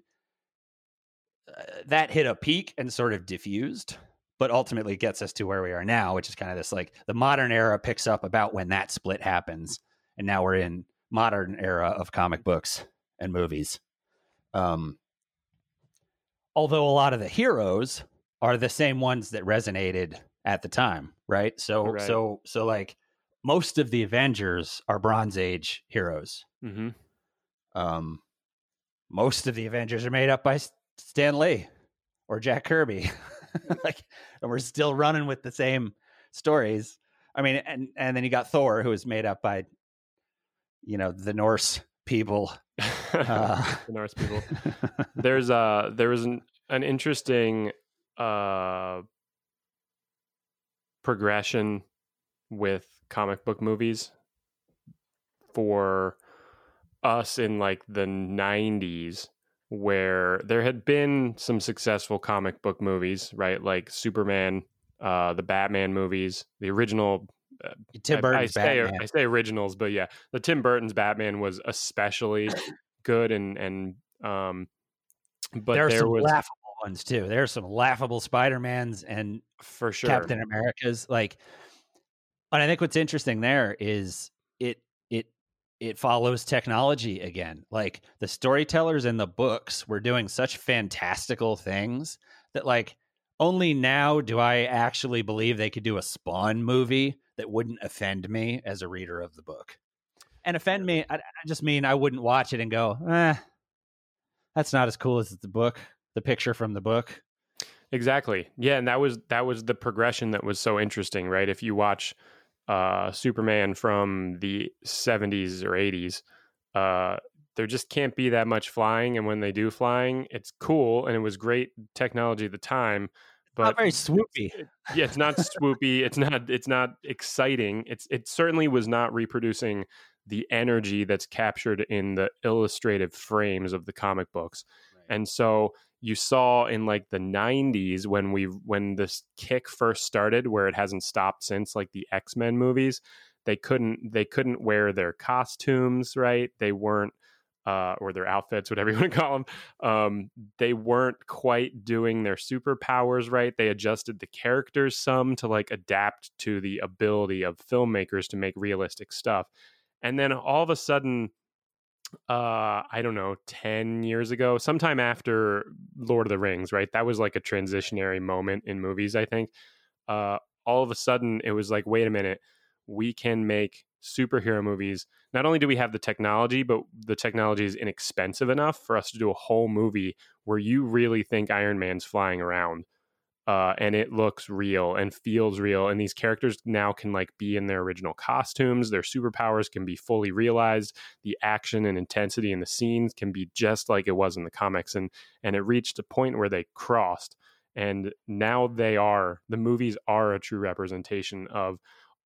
uh, that hit a peak and sort of diffused but ultimately gets us to where we are now which is kind of this like the modern era picks up about when that split happens and now we're in modern era of comic books and movies. Um although a lot of the heroes are the same ones that resonated at the time right so Right. so so like most of the Avengers are Bronze Age heroes. hmm Um, most of the Avengers are made up by Stan Lee or Jack Kirby. like, and we're still running with the same stories. I mean, and and then you got Thor, who is made up by, you know, the Norse people. Uh, the Norse people. There's uh there was an an interesting uh progression with comic book movies for us in like the 90s where there had been some successful comic book movies right like superman uh the batman movies the original Tim I- I, Burton's say Batman. I say originals, but yeah, the Tim Burton's Batman was especially good, and and um, but there there was laughable ones too. There are some laughable Spider Mans and for sure Captain America's. Like, and I think what's interesting there is it it it follows technology again. Like the storytellers in the books were doing such fantastical things that like only now do I actually believe they could do a Spawn movie that wouldn't offend me as a reader of the book. And offend me, I, I just mean I wouldn't watch it and go, eh, that's not as cool as the book, the picture from the book. Exactly. Yeah, and that was that was the progression that was so interesting, right? If you watch uh Superman from the 70s or 80s, uh there just can't be that much flying and when they do flying, it's cool and it was great technology at the time, but Not very swoopy. yeah, it's not swoopy, it's not it's not exciting. It's it certainly was not reproducing the energy that's captured in the illustrative frames of the comic books. And so you saw in like the 90s when we when this kick first started where it hasn't stopped since like the X-Men movies, they couldn't they couldn't wear their costumes, right? They weren't uh, or their outfits, whatever you want to call them, um, they weren't quite doing their superpowers right. They adjusted the characters some to like adapt to the ability of filmmakers to make realistic stuff. And then all of a sudden, uh i don't know 10 years ago sometime after lord of the rings right? That was like a transitionary moment in movies i think. Uh all of a sudden it was like wait a minute we can make superhero movies. Not only do we have the technology but the technology is inexpensive enough for us to do a whole movie where you really think iron man's flying around uh, and it looks real and feels real and these characters now can like be in their original costumes their superpowers can be fully realized the action and intensity in the scenes can be just like it was in the comics and and it reached a point where they crossed and now they are the movies are a true representation of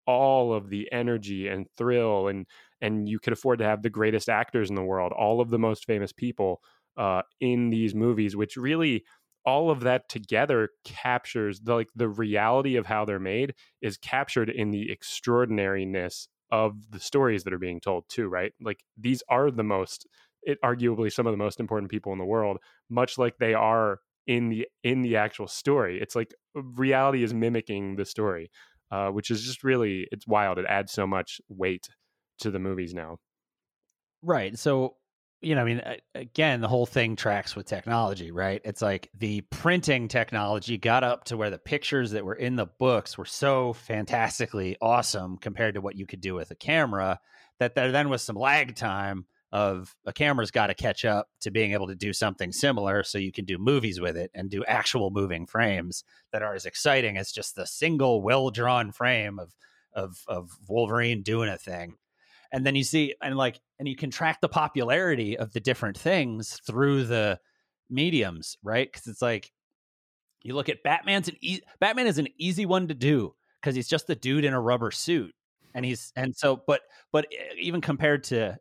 all of the energy and thrill and and you could afford to have the greatest actors in the world all of the most famous people uh, in these movies which really all of that together captures the like the reality of how they're made is captured in the extraordinariness of the stories that are being told too right? Like these are the most it arguably some of the most important people in the world much like they are in the in the actual story. It's like reality is mimicking the story uh, which is just really it's wild. It adds so much weight to the movies now. Right. So, you know, I mean, again, the whole thing tracks with technology, right? It's like the printing technology got up to where the pictures that were in the books were so fantastically awesome compared to what you could do with a camera that there then was some lag time of a camera's got to catch up to being able to do something similar so you can do movies with it and do actual moving frames that are as exciting as just the single well-drawn frame of of of Wolverine doing a thing and then you see and like and you can track the popularity of the different things through the mediums right because it's like you look at batman's an e- batman is an easy one to do because he's just the dude in a rubber suit and he's and so but but even compared to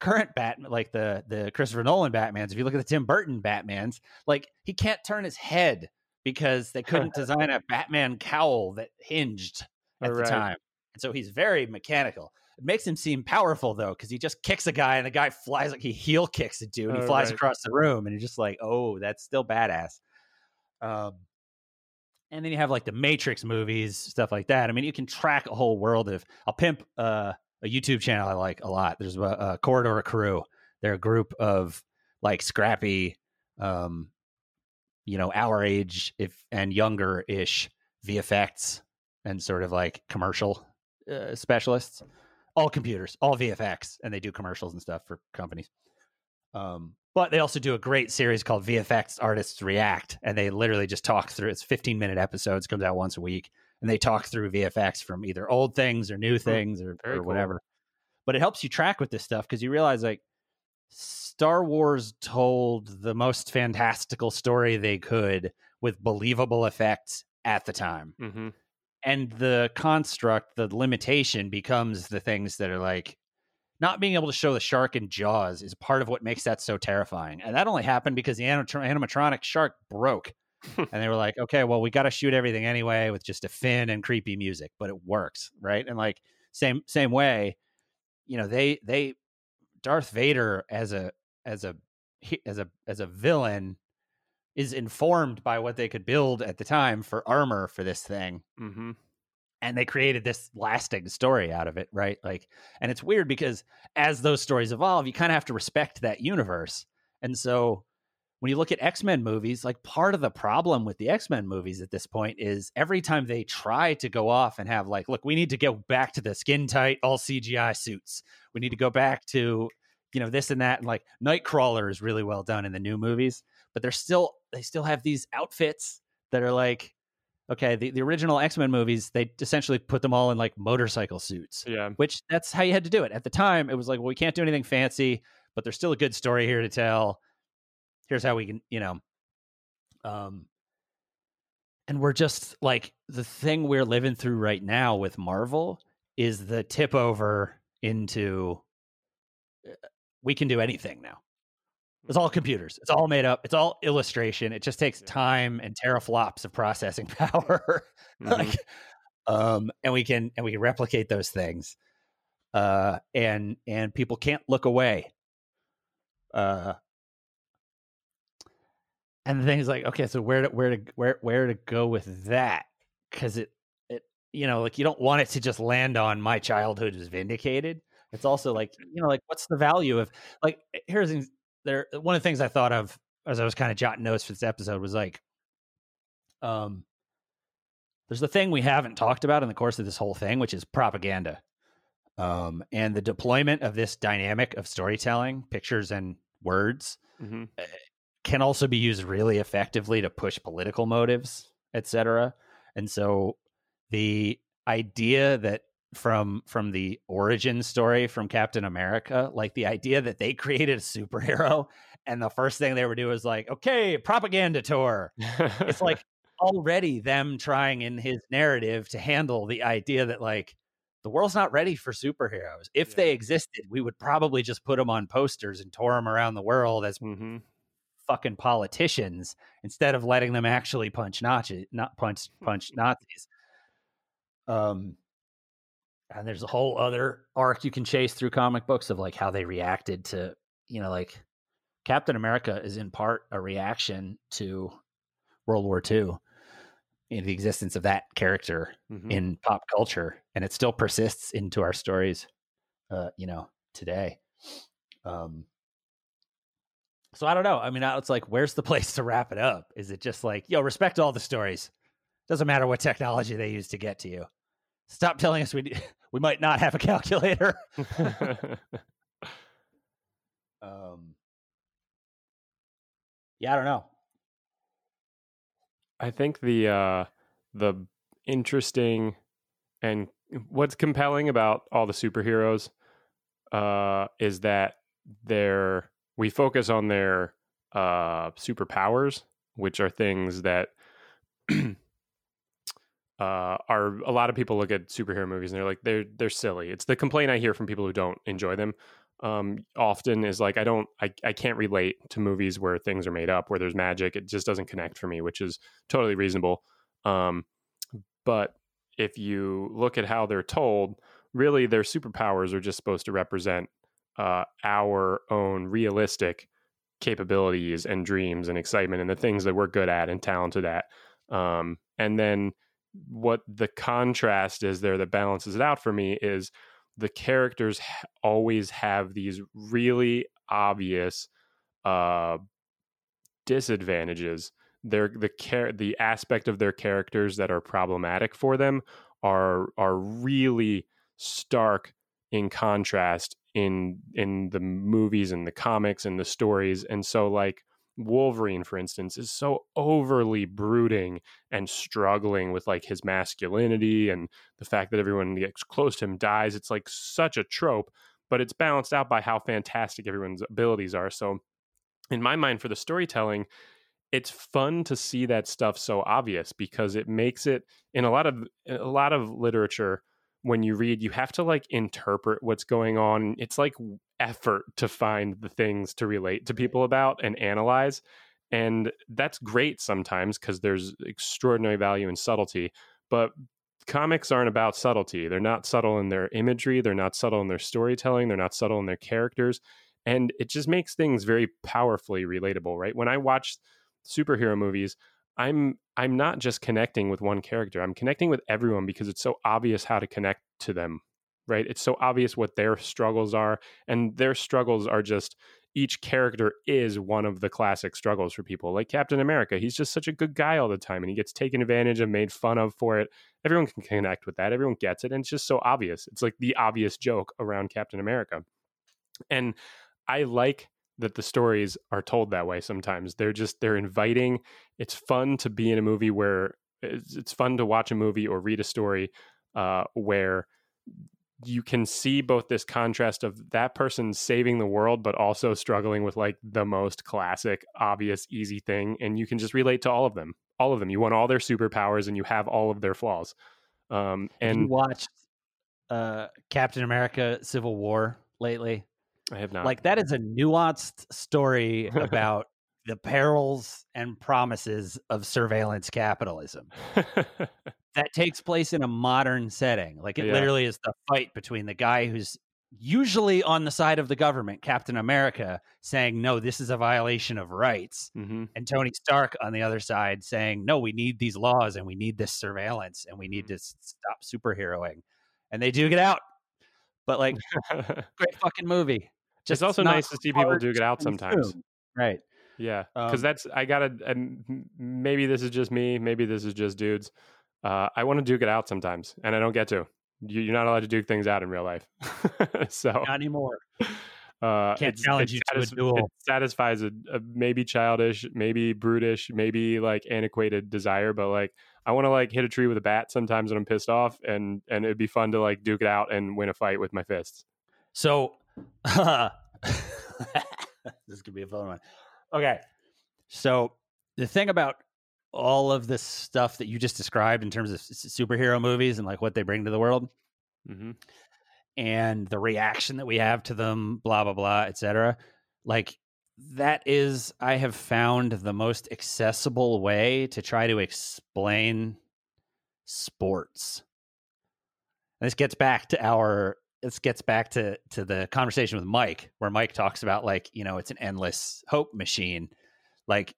current batman like the the christopher nolan batmans if you look at the tim burton batmans like he can't turn his head because they couldn't design a batman cowl that hinged oh, at the Right. time and so he's very mechanical it makes him seem powerful though, because he just kicks a guy and the guy flies like he heel kicks a dude. And he Oh, flies right. across the room, and you're just like, oh, that's still badass. Um, and then you have like the Matrix movies, stuff like that. I mean, you can track a whole world of. I'll pimp uh, a YouTube channel I like a lot. There's a, a Corridor Crew. They're a group of like scrappy, um, you know, our age if and younger ish VFX and sort of like commercial uh, specialists, all computers, all VFX, and they do commercials and stuff for companies. Um, but they also do a great series called VFX Artists React, and they literally just talk through. It's 15 minute episodes, comes out once a week, and they talk through VFX from either old things or new things or, or cool. whatever. But it helps you track with this stuff because you realize like Star Wars told the most fantastical story they could with believable effects at the time hmm and the construct the limitation becomes the things that are like not being able to show the shark in jaws is part of what makes that so terrifying and that only happened because the animatronic shark broke and they were like okay well we got to shoot everything anyway with just a fin and creepy music but it works right? And like same same way you know they they darth vader as a as a as a as a villain is informed by what they could build at the time for armor for this thing. Hmm and they created this lasting story out of it right? Like and it's weird because as those stories evolve you kind of have to respect that universe. And so when you look at x-men movies like part of the problem with the x-men movies at this point is every time they try to go off and have like look we need to go back to the skin tight all cgi suits. We need to go back to you know this and that and like nightcrawler is really well done in the new movies but they're still they still have these outfits that are like okay the, the original x-men movies they essentially put them all in like motorcycle suits Yeah. which that's how you had to do it. At the time it was like well we can't do anything fancy but there's still a good story here to tell. Here's how we can you know um and we're just like the thing we're living through right now with marvel is the tip over into uh, we can do anything now it's all computers. It's all made up. It's all illustration. It just takes time and teraflops of processing power. Mhm. like um and we can and we can replicate those things uh and and people can't look away. Uh and the thing is like okay so where to where to where where to go with that? Because it it you know like you don't want it to just land on my childhood is vindicated. It's also like you know like what's the value of like here's there one of the things i thought of as i was kind of jotting notes for this episode was like um there's the thing we haven't talked about in the course of this whole thing which is propaganda um and the deployment of this dynamic of storytelling pictures and words Mhm. can also be used really effectively to push political motives, etc. And so the idea that from from the origin story from Captain America, like the idea that they created a superhero and the first thing they would do is like, okay, propaganda tour. It's like already them trying in his narrative to handle the idea that like the world's not ready for superheroes. If Yeah. they existed, we would probably just put them on posters and tour them around the world as hmm fucking politicians instead of letting them actually punch Nazis, not punch punch Nazis. Um, and there's a whole other arc you can chase through comic books of like how they reacted to, you know, like Captain America is in part a reaction to World War II in the existence of that character Mhm. in pop culture, and it still persists into our stories, uh, you know, today. Um, so I don't know. I mean, it's like, where's the place to wrap it up? Is it just like, yo, respect all the stories? Doesn't matter what technology they use to get to you. Stop telling us we we might not have a calculator. Um, yeah, I don't know. I think the uh, the interesting and what's compelling about all the superheroes uh, is that they're we focus on their uh, superpowers, which are things that uh, are a lot of people look at superhero movies and they're like they're they're silly. It's the complaint I hear from people who don't enjoy them. Um, often is like I don't I, I can't relate to movies where things are made up where there's magic. It just doesn't connect for me, which is totally reasonable. Um, but if you look at how they're told, really their superpowers are just supposed to represent uh, our own realistic capabilities and dreams and excitement and the things that we're good at and talented at. Um, and then what the contrast is there that balances it out for me is the characters always have these really obvious uh, disadvantages. Their the care the aspect of their characters that are problematic for them are are really stark in contrast in in the movies and the comics and the stories and so like Wolverine for instance is so overly brooding and struggling with like his masculinity and the fact that everyone gets close to him dies it's like such a trope but it's balanced out by how fantastic everyone's abilities are so in my mind for the storytelling it's fun to see that stuff so obvious because it makes it in a lot of a lot of literature when you read you have to like interpret what's going on. It's like effort to find the things to relate to people about and analyze and that's great sometimes because there's extraordinary value in subtlety but comics aren't about subtlety. They're not subtle in their imagery they're not subtle in their storytelling they're not subtle in their characters and it just makes things very powerfully relatable right? When i watch superhero movies i'm i'm not just connecting with one character i'm connecting with everyone because it's so obvious how to connect to them right? It's so obvious what their struggles are and their struggles are just each character is one of the classic struggles for people like captain america he's just such a good guy all the time and he gets taken advantage of made fun of for it. Everyone can connect with that everyone gets it and it's just so obvious it's like the obvious joke around captain america. And i like that the stories are told that way sometimes. They're just they're inviting. It's fun to be in a movie where it's, it's fun to watch a movie or read a story uh, where you can see both this contrast of that person saving the world but also struggling with like the most classic obvious easy thing and you can just relate to all of them all of them. You want all their superpowers and you have all of their flaws. Um Have you and watched uh, Captain America: Civil War lately? I have not Like that is a nuanced story about the perils and promises of surveillance capitalism that takes place in a modern setting. Like it Yeah. literally is the fight between the guy who's usually on the side of the government, Captain America, saying, no, this is a violation of rights. hmm And Tony Stark on the other side saying, no, we need these laws and we need this surveillance and we need to stop superheroing. And they do get out. But like, great fucking movie. It's also nice to see people duke it out sometimes. Right. Yeah, because Um, that's I gotta. And maybe this is just me. Maybe this is just dudes. Uh, I want to duke it out sometimes, and I don't get to. You, you're not allowed to duke things out in real life. so Not anymore. uh, Can't challenge you to a duel. It satisfies a, a maybe childish, maybe brutish, maybe like antiquated desire, but like I want to like hit a tree with a bat sometimes when I'm pissed off, and and it'd be fun to like duke it out and win a fight with my fists. So, this could be a fun one. Okay. So, the thing about all of this stuff that you just described in terms of s- superhero movies and like what they bring to the world hmm and the reaction that we have to them, blah, blah, blah, etc. Like, that is, I have found the most accessible way to try to explain sports. And this gets back to our this gets back to to the conversation with Mike where Mike talks about like, you know, it's an endless hope machine. Like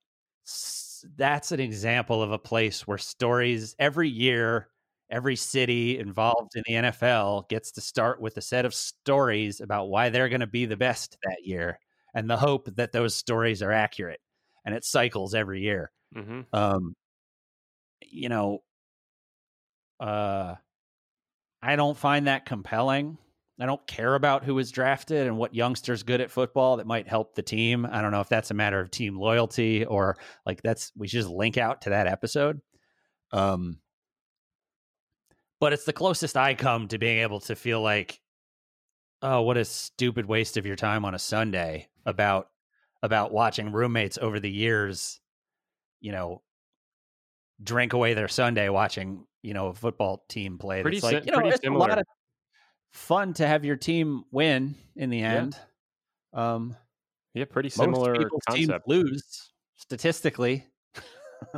s- that's an example of a place where stories every year every city involved in the NFL gets to start with a set of stories about why they're going to be the best that year and the hope that those stories are accurate and it cycles every year. Hmm um you know uh i don't find that compelling i don't care about who was drafted and what youngsters good at football that might help the team i don't know if that's a matter of team loyalty or like that's we should just link out to that episode um but it's the closest i come to being able to feel like oh what a stupid waste of your time on a sunday about about watching roommates over the years you know drink away their Sunday watching, you know, a football team play. Pretty That's like, you know, it's a lot similar. of fun to have your team win in the Yeah. end. Um, Yeah, pretty most similar concept. lose statistically.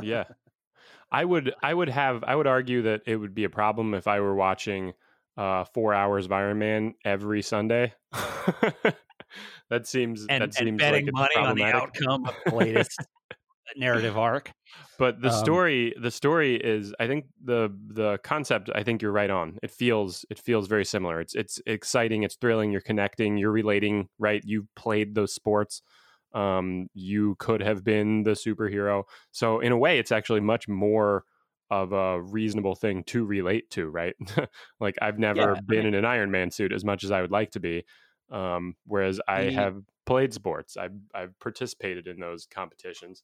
yeah i would i would have i would argue that it would be a problem if i were watching uh four hours of iron man every sunday that seems and, that and seems betting like money on the outcome of the latest narrative arc. but the um, story the story is i think the the concept i think you're right on it feels it feels very similar it's it's exciting it's thrilling you're connecting you're relating right you've played those sports um you could have been the superhero so in a way it's actually much more of a reasonable thing to relate to, right? like I've never I been mean- in an Iron Man suit as much as I would like to be. Um, whereas I The- have played sports, I've I've participated in those competitions.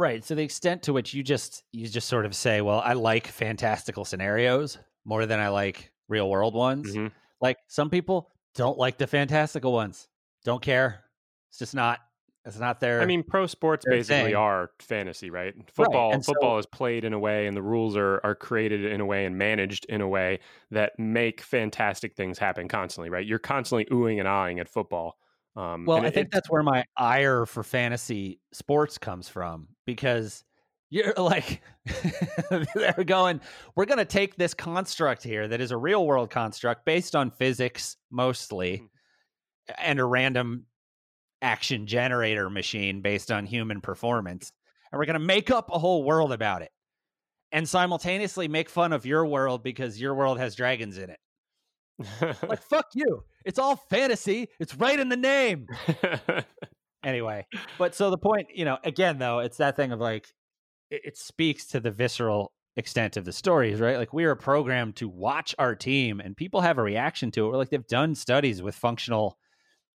Right. So the extent to which you just you just sort of say, well, I like fantastical scenarios more than I like real world ones. Mhm. Like some people don't like the fantastical ones. Don't care. It's just not it's not their I mean, pro sports basically thing. are fantasy, right? Football, so- football is played in a way, and the rules are are created in a way and managed in a way that make fantastic things happen constantly, right? You're constantly oohing and ahhing at football. Um, Well, I think that's where my ire for fantasy sports comes from because you're like they're going we're going to take this construct here that is a real world construct based on physics mostly Mhm. and a random action generator machine based on human performance and we're going to make up a whole world about it and simultaneously make fun of your world because your world has dragons in it. Like fuck you. It's all fantasy. It's right in the name anyway but so the point you know again though it's that thing of like it, it speaks to the visceral extent of the stories right like we are programmed to watch our team and people have a reaction to it Where like they've done studies with functional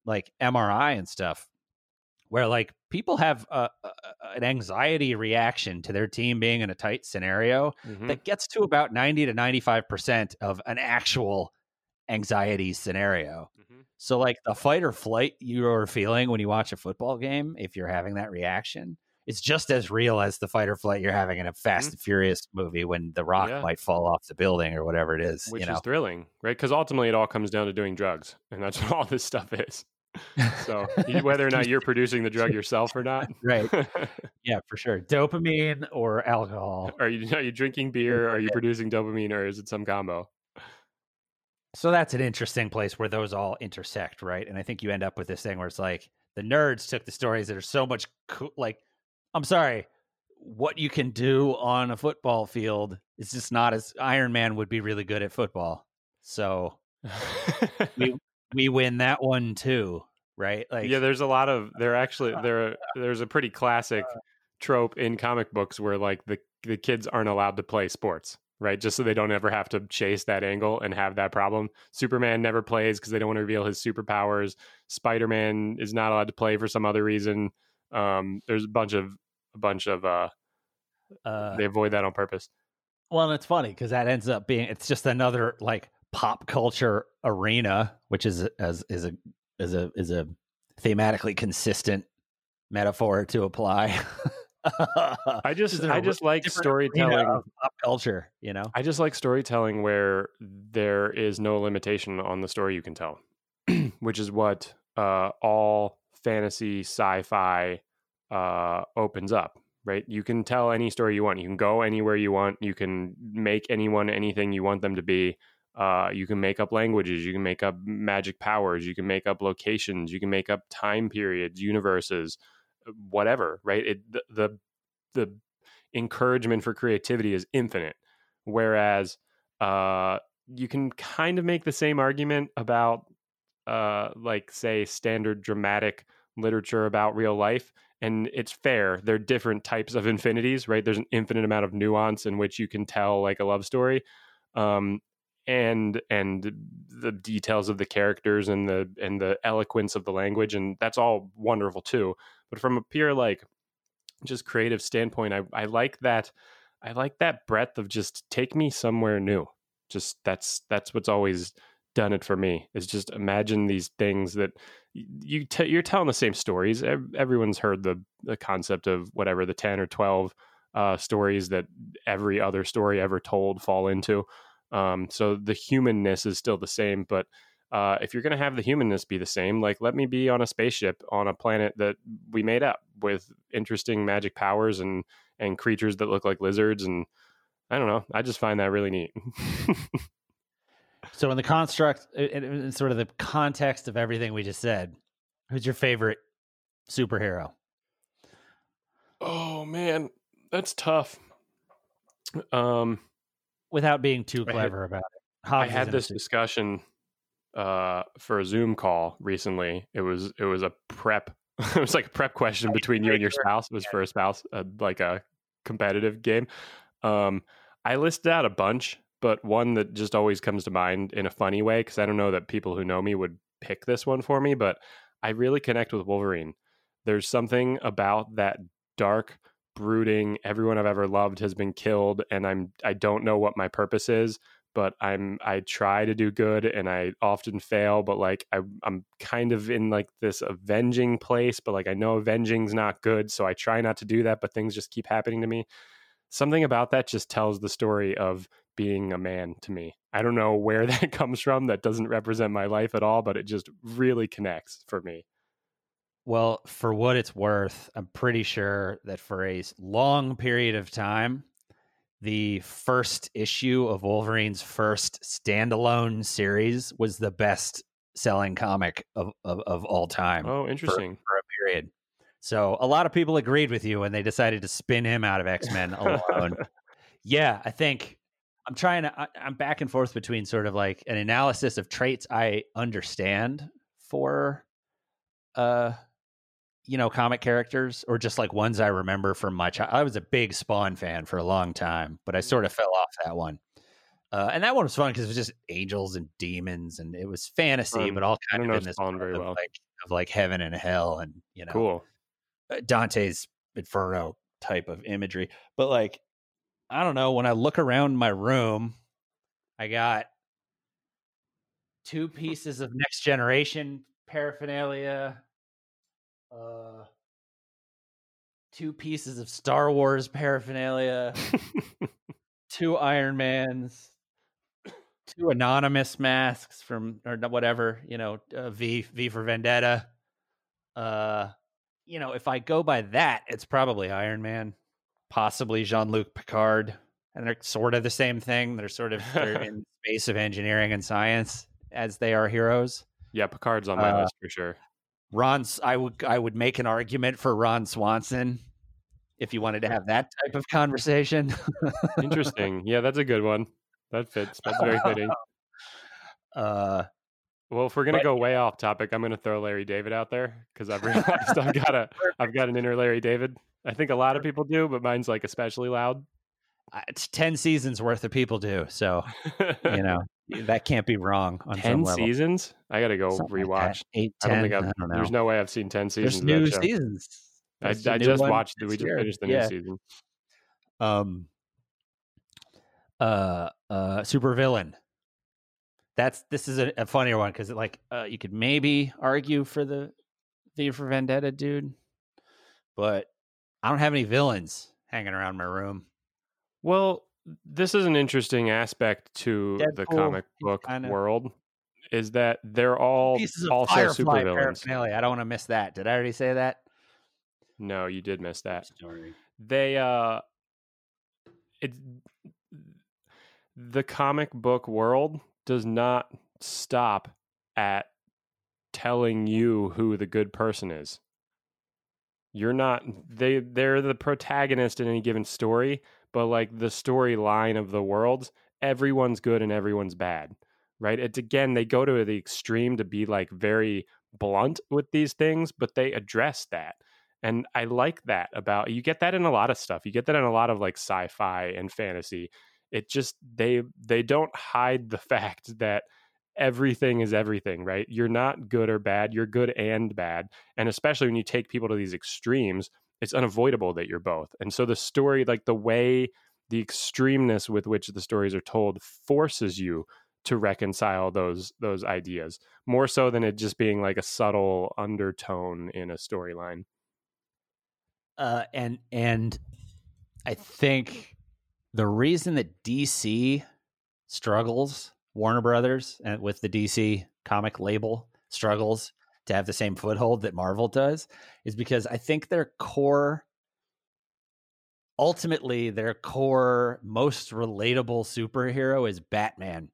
like mri and stuff where like people have a, a, an anxiety reaction to their team being in a tight scenario Mhm. that gets to about 90 to 95% of an actual anxiety scenario Mhm. so, like the fight or flight you're feeling when you watch a football game, if you're having that reaction, it's just as real as the fight or flight you're having in a Fast and Furious movie when the rock Mm-hmm. Yeah. might fall off the building or whatever it is. which you know, is thrilling, right? Because ultimately, it all comes down to doing drugs, and that's what all this stuff is. So, whether or not you're producing the drug yourself or not, right? Yeah, for sure. Dopamine or alcohol. are you are you drinking beer? Are you producing dopamine, or is it some combo? So that's an interesting place where those all intersect, right? And I think you end up with this thing where it's like the nerds took the stories that are so much cool. Like, I'm sorry, what you can do on a football field is just not as Iron Man would be really good at football. So we we win that one too, right? Like, yeah, there's a lot of there actually there there's a pretty classic Uh. trope in comic books where like the the kids aren't allowed to play sports, right? Just so they don't ever have to chase that angle and have that problem. Superman never plays because they don't want to reveal his superpowers. Spider Man is not allowed to play for some other reason. Um, there's a bunch of a bunch of uh, uh, they avoid that on purpose. Well, and it's funny because that ends up being it's just another like pop culture arena, which is as is a is a is a thematically consistent metaphor to apply. I just Just in a I just like storytelling. pop culture, you know. I just like storytelling where there is no limitation on the story you can tell, which is what uh, all fantasy sci-fi uh, opens up. Right? You can tell any story you want. You can go anywhere you want. You can make anyone anything you want them to be. Uh, you can make up languages. You can make up magic powers. You can make up locations. You can make up time periods, universes, whatever. Right? It the the, the encouragement for creativity is infinite. Whereas uh, you can kind of make the same argument about, uh, like, say, standard dramatic literature about real life. And it's fair. They're different types of infinities, right? There's an infinite amount of nuance in which you can tell, like, a love story. Um, and and the details of the characters and the and the eloquence of the language and that's all wonderful too but from a pure like just creative standpoint i i like that I like that breadth of just take me somewhere new. Just that's that's what's always done it for me. Is just imagine these things that you t- you're telling the same stories. Everyone's heard the the concept of whatever the ten or twelve uh, stories that every other story ever told fall into. Um, so the humanness is still the same, but uh, if you're going to have the humanness be the same, like let me be on a spaceship on a planet that we made up with interesting magic powers and and creatures that look like lizards and I don't know. I just find that really neat. So in the construct, in, in in sort of the context of everything we just said, who's your favorite superhero? oh man, that's tough. Um, Without being too I had- clever about it. I had this super- discussion uh, for a Zoom call recently. It was it was a prep. it was like a prep question between you and your spouse. It was for a spouse, uh, like a competitive game. Um, I listed out a bunch, but one that just always comes to mind in a funny way because I don't know that people who know me would pick this one for me, but I really connect with Wolverine. There's something about that dark, brooding, everyone I've ever loved has been killed and I'm I don't know what my purpose is, but I'm I try to do good and I often fail, but like I I'm kind of in like this avenging place, but like I know avenging's not good, so I try not to do that, but things just keep happening to me. Something about that just tells the story of being a man to me. I don't know where that comes from. That doesn't represent my life at all, but it just really connects for me. Well, for what it's worth, I'm pretty sure that for a long period of time, the first issue of Wolverine's first standalone series was the best selling comic of, of, of all time Oh, interesting. for a period. So a lot of people agreed with you when they decided to spin him out of X Men alone. yeah, I think I'm trying to. I, I'm back and forth between sort of like an analysis of traits I understand for, uh, you know, comic characters, or just like ones I remember from my child. I was a big Spawn fan for a long time, but I sort of fell off that one. Uh, and that one was fun because it was just angels and demons, and it was fantasy, Um, but all kind of in this Spawn very of, well. like of like heaven and hell, and you know, Cool. uh, Dante's Inferno type of imagery. But like, I don't know. When I look around my room, I got two pieces of Next Generation paraphernalia, uh, two pieces of Star Wars paraphernalia, two Iron Mans. Two anonymous masks from or whatever you know, uh, V V for Vendetta. Uh, you know, if I go by that, it's probably Iron Man, possibly Jean Luc Picard, and they're sort of the same thing. They're sort of they're in the space of engineering and science as they are heroes. yeah, Picard's on my Uh, list for sure. Ron, I would I would make an argument for Ron Swanson if you wanted to have that type of conversation. Interesting. Yeah, that's a good one. That fits. That's very fitting. uh, Well, if we're gonna But- go way off topic, I'm gonna throw Larry David out there because I've realized I've got a I've got an inner Larry David. I think a lot of people do, but mine's like especially loud. It's ten seasons worth of people do, so you know that can't be wrong on some ten seasons. I gotta go Something like rewatch. Eight, I don't think I've. Don't. There's no way I've seen ten seasons. There's new of that show. seasons. I, new just watched. The, we just year. finished the yeah. new season. Um. Uh. Uh. Super villain. That's this is a, a funnier one because like uh, you could maybe argue for the V for Vendetta dude, but I don't have any villains hanging around my room. Well, this is an interesting aspect to the comic book kinda- world. Is that they're all also supervillains? I don't want to miss that. Did I already say that? No, you did miss that. Sorry. they uh it the comic book world does not stop at telling you who the good person is you're not they they're the protagonist in any given story but like the storyline of the worlds everyone's good and everyone's bad right? It's again they go to the extreme to be like very blunt with these things but they address that and i like that about you get that in a lot of stuff you get that in a lot of like sci-fi and fantasy. It just they they don't hide the fact that everything is everything right? You're not good or bad you're good and bad and especially when you take people to these extremes it's unavoidable that you're both. And so the story like the way the extremeness with which the stories are told forces you to reconcile those those ideas more so than it just being like a subtle undertone in a storyline. Uh, and and I think the reason that DC struggles, Warner Brothers, and with the DC comic label struggles to have the same foothold that Marvel does, is because I think their core, ultimately, their core most relatable superhero is Batman,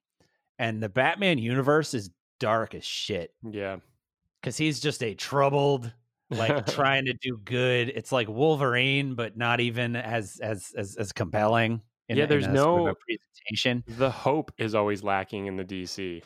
and the Batman universe is dark as shit. Yeah. Because he's just a troubled like trying to do good. It's like Wolverine, but not even as as as, as compelling. In, Yeah, there's a sort of no- presentation, the hope is always lacking in the dc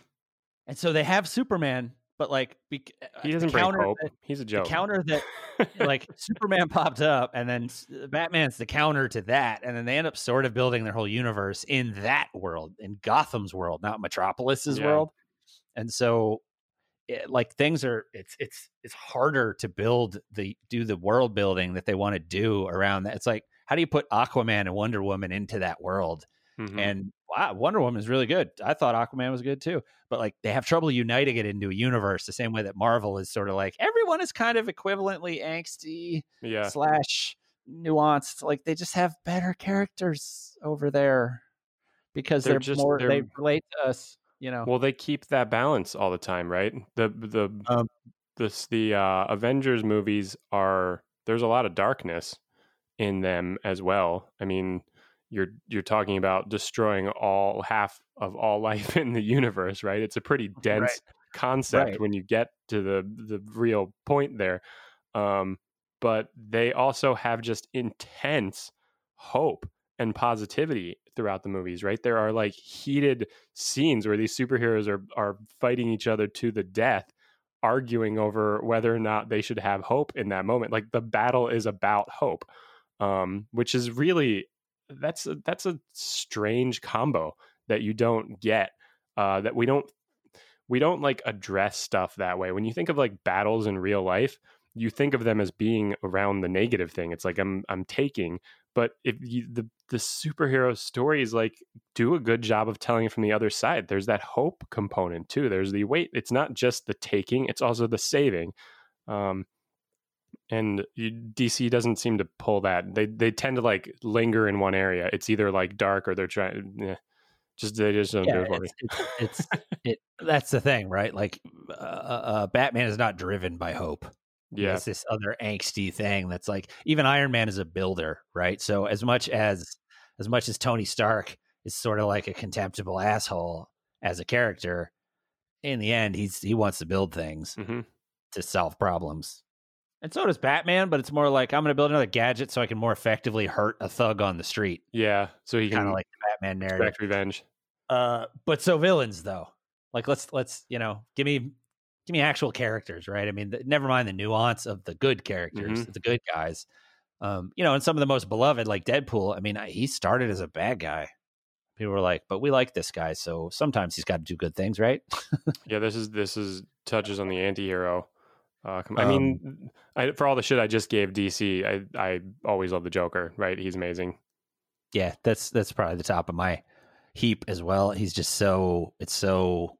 and so they have Superman, but like bec- He doesn't bring hope. that- He's a the joke. counter that like Superman popped up, and then Batman's the counter to that, and then they end up sort of building their whole universe in that world, in Gotham's world, not Metropolis's Yeah. world. And so, it, like things are, it's it's it's harder to build the do the world building that they want to do around that. It's like how do you put Aquaman and Wonder Woman into that world? Mhm. And wow, Wonder Woman is really good. I thought Aquaman was good too, but like they have trouble uniting it into a universe the same way that Marvel is sort of like everyone is kind of equivalently angsty yeah. slash nuanced. Like they just have better characters over there because They're they're, just- more they they're- relate to us. You know, Well, they keep that balance all the time, right? The the Um, this the uh, Avengers movies are there's a lot of darkness in them as well. I mean, you're you're talking about destroying all half of all life in the universe, right? It's a pretty dense concept Right. when you get to the the real point there. Um, but they also have just intense hope and positivity throughout the movies, right? There are like heated scenes where these superheroes are are fighting each other to the death, arguing over whether or not they should have hope in that moment. Like the battle is about hope, um, which is really that's a, that's a strange combo that you don't get. Uh, that we don't we don't like address stuff that way. When you think of like battles in real life, you think of them as being around the negative thing. It's like I'm I'm taking, but if you, the the superhero stories like do a good job of telling it from the other side. There's that hope component too. There's the wait. It's not just the taking; it's also the saving. Um, and you, DC doesn't seem to pull that. They they tend to like linger in one area. It's either like dark or they're trying. Eh, just they just don't do it for me. it's, it's, it. That's the thing, right? Like, uh, uh, Batman is not driven by hope. Yeah, It's this other angsty thing that's like even Iron Man is a builder, right? So as much as as much as Tony Stark is sort of like a contemptible asshole as a character, in the end he's he wants to build things hmm to solve problems. And so does Batman, but it's more like I'm going to build another gadget so I can more effectively hurt a thug on the street, yeah. So he kind of like the Batman narrative. revenge. Uh, but so villains though, like let's let's you know give me give me actual characters, right? I mean, th- never mind the nuance of the good characters, the good guys. Um, you know, and some of the most beloved, like Deadpool. I mean, he started as a bad guy. People were like, but we like this guy, so sometimes he's got to do good things, right? Yeah, this is this is touches on the anti-hero. Uh, I Um, mean, I, for all the shit I just gave DC, I I always love the Joker. Right, he's amazing. Yeah, that's that's probably the top of my heap as well. He's just so it's so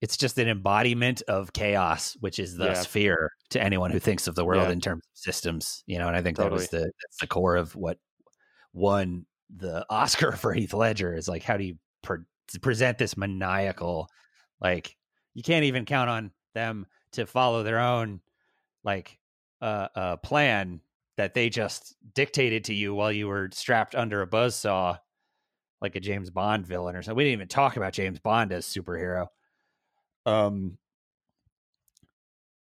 it's just an embodiment of chaos, which is the Yeah. fear to anyone who thinks of the world Yeah. in terms of systems. You know, and I think that was the that's the core of what won the Oscar for Heath Ledger is like how do you pre- present this maniacal like you can't even count on them to follow their own like uh, uh plan that they just dictated to you while you were strapped under a buzzsaw like a James Bond villain or something. We didn't even talk about James Bond as superhero. Um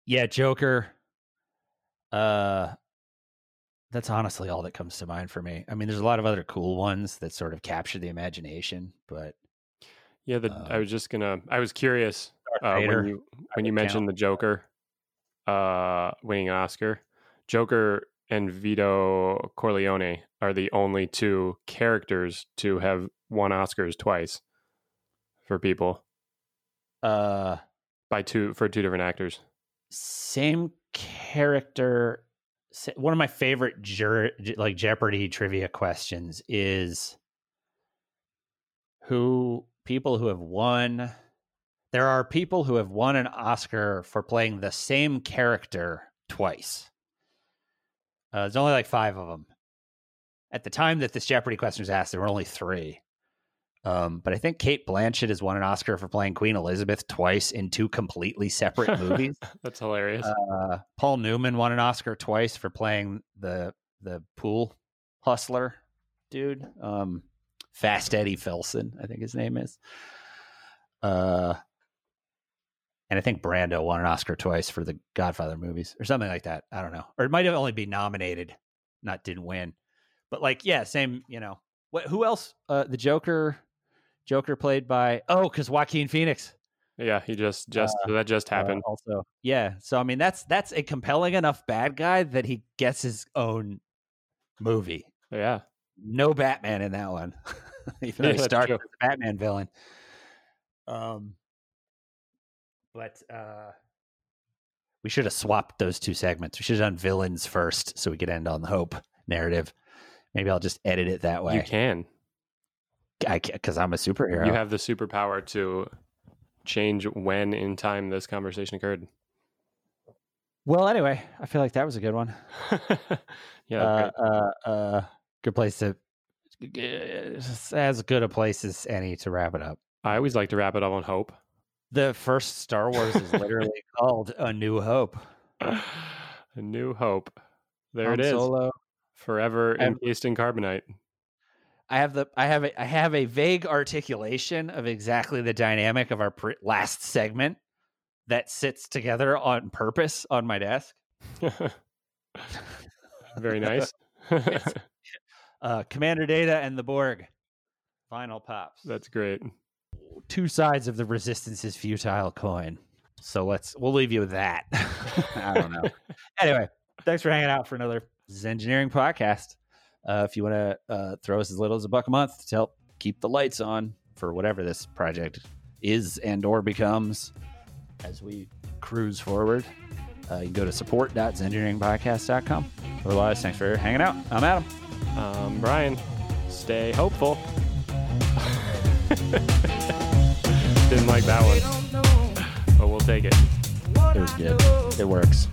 yeah, Joker. Uh that's honestly all that comes to mind for me. I mean, there's a lot of other cool ones that sort of capture the imagination, but Yeah, the, I Um, was just gonna. I was curious uh, when you when you mentioned count. the Joker uh, winning an Oscar. Joker and Vito Corleone are the only two characters to have won Oscars twice for people uh by two for two different actors. same character one of my favorite like jeopardy trivia questions is who people who have won there are people who have won an oscar for playing the same character twice uh, there's only like five of them at the time that this jeopardy question was asked there were only three um, but i think cate blanchett has won an oscar for playing queen elizabeth twice in two completely separate movies That's hilarious. uh, Paul Newman won an Oscar twice for playing the the pool hustler dude. Um, Fast Eddie Felson, I think his name is. Uh, and I think Brando won an Oscar twice for the Godfather movies or something like that. I don't know, or it might have only been nominated, not didn't win. But like, yeah, same. You know, what? Who else? Uh, the Joker. Joker played by oh, because Joaquin Phoenix Yeah, he just just that just uh, happened. also, yeah. So I mean, that's that's a compelling enough bad guy that he gets his own movie. yeah. No Batman in that one, even though Yeah, he true. as a Batman villain. Um, but uh, we should have swapped those two segments. We should have done villains first, so we could end on the hope narrative. Maybe I'll just edit it that way. You can. I because I'm a superhero. You have the superpower to change when in time this conversation occurred. well, anyway, I feel like that was a good one. yeah. uh, great. uh, uh, good place to as good a place as any to wrap it up. I always like to wrap it up on hope. The first Star Wars is literally called A New Hope. A new hope. There Han it is. Solo. Forever And- encased in carbonite. I have the I have a, I have a vague articulation of exactly the dynamic of our pre- last segment that sits together on purpose on my desk. Very nice. Uh, Commander Data and the Borg. Funko Pops. That's great. Two sides of the resistance is futile coin. So let's we'll leave you with that. I don't know. anyway, thanks for hanging out for another this is engineering podcast. Uh, if you want to uh, throw us as little as a buck a month to help keep the lights on for whatever this project is and or becomes as we cruise forward, uh, you can go to support.engineeringpodcast.com. Otherwise, thanks for hanging out. I'm Adam. Um, Brian, stay hopeful. Didn't like that one, but we'll take it. It was good. It works.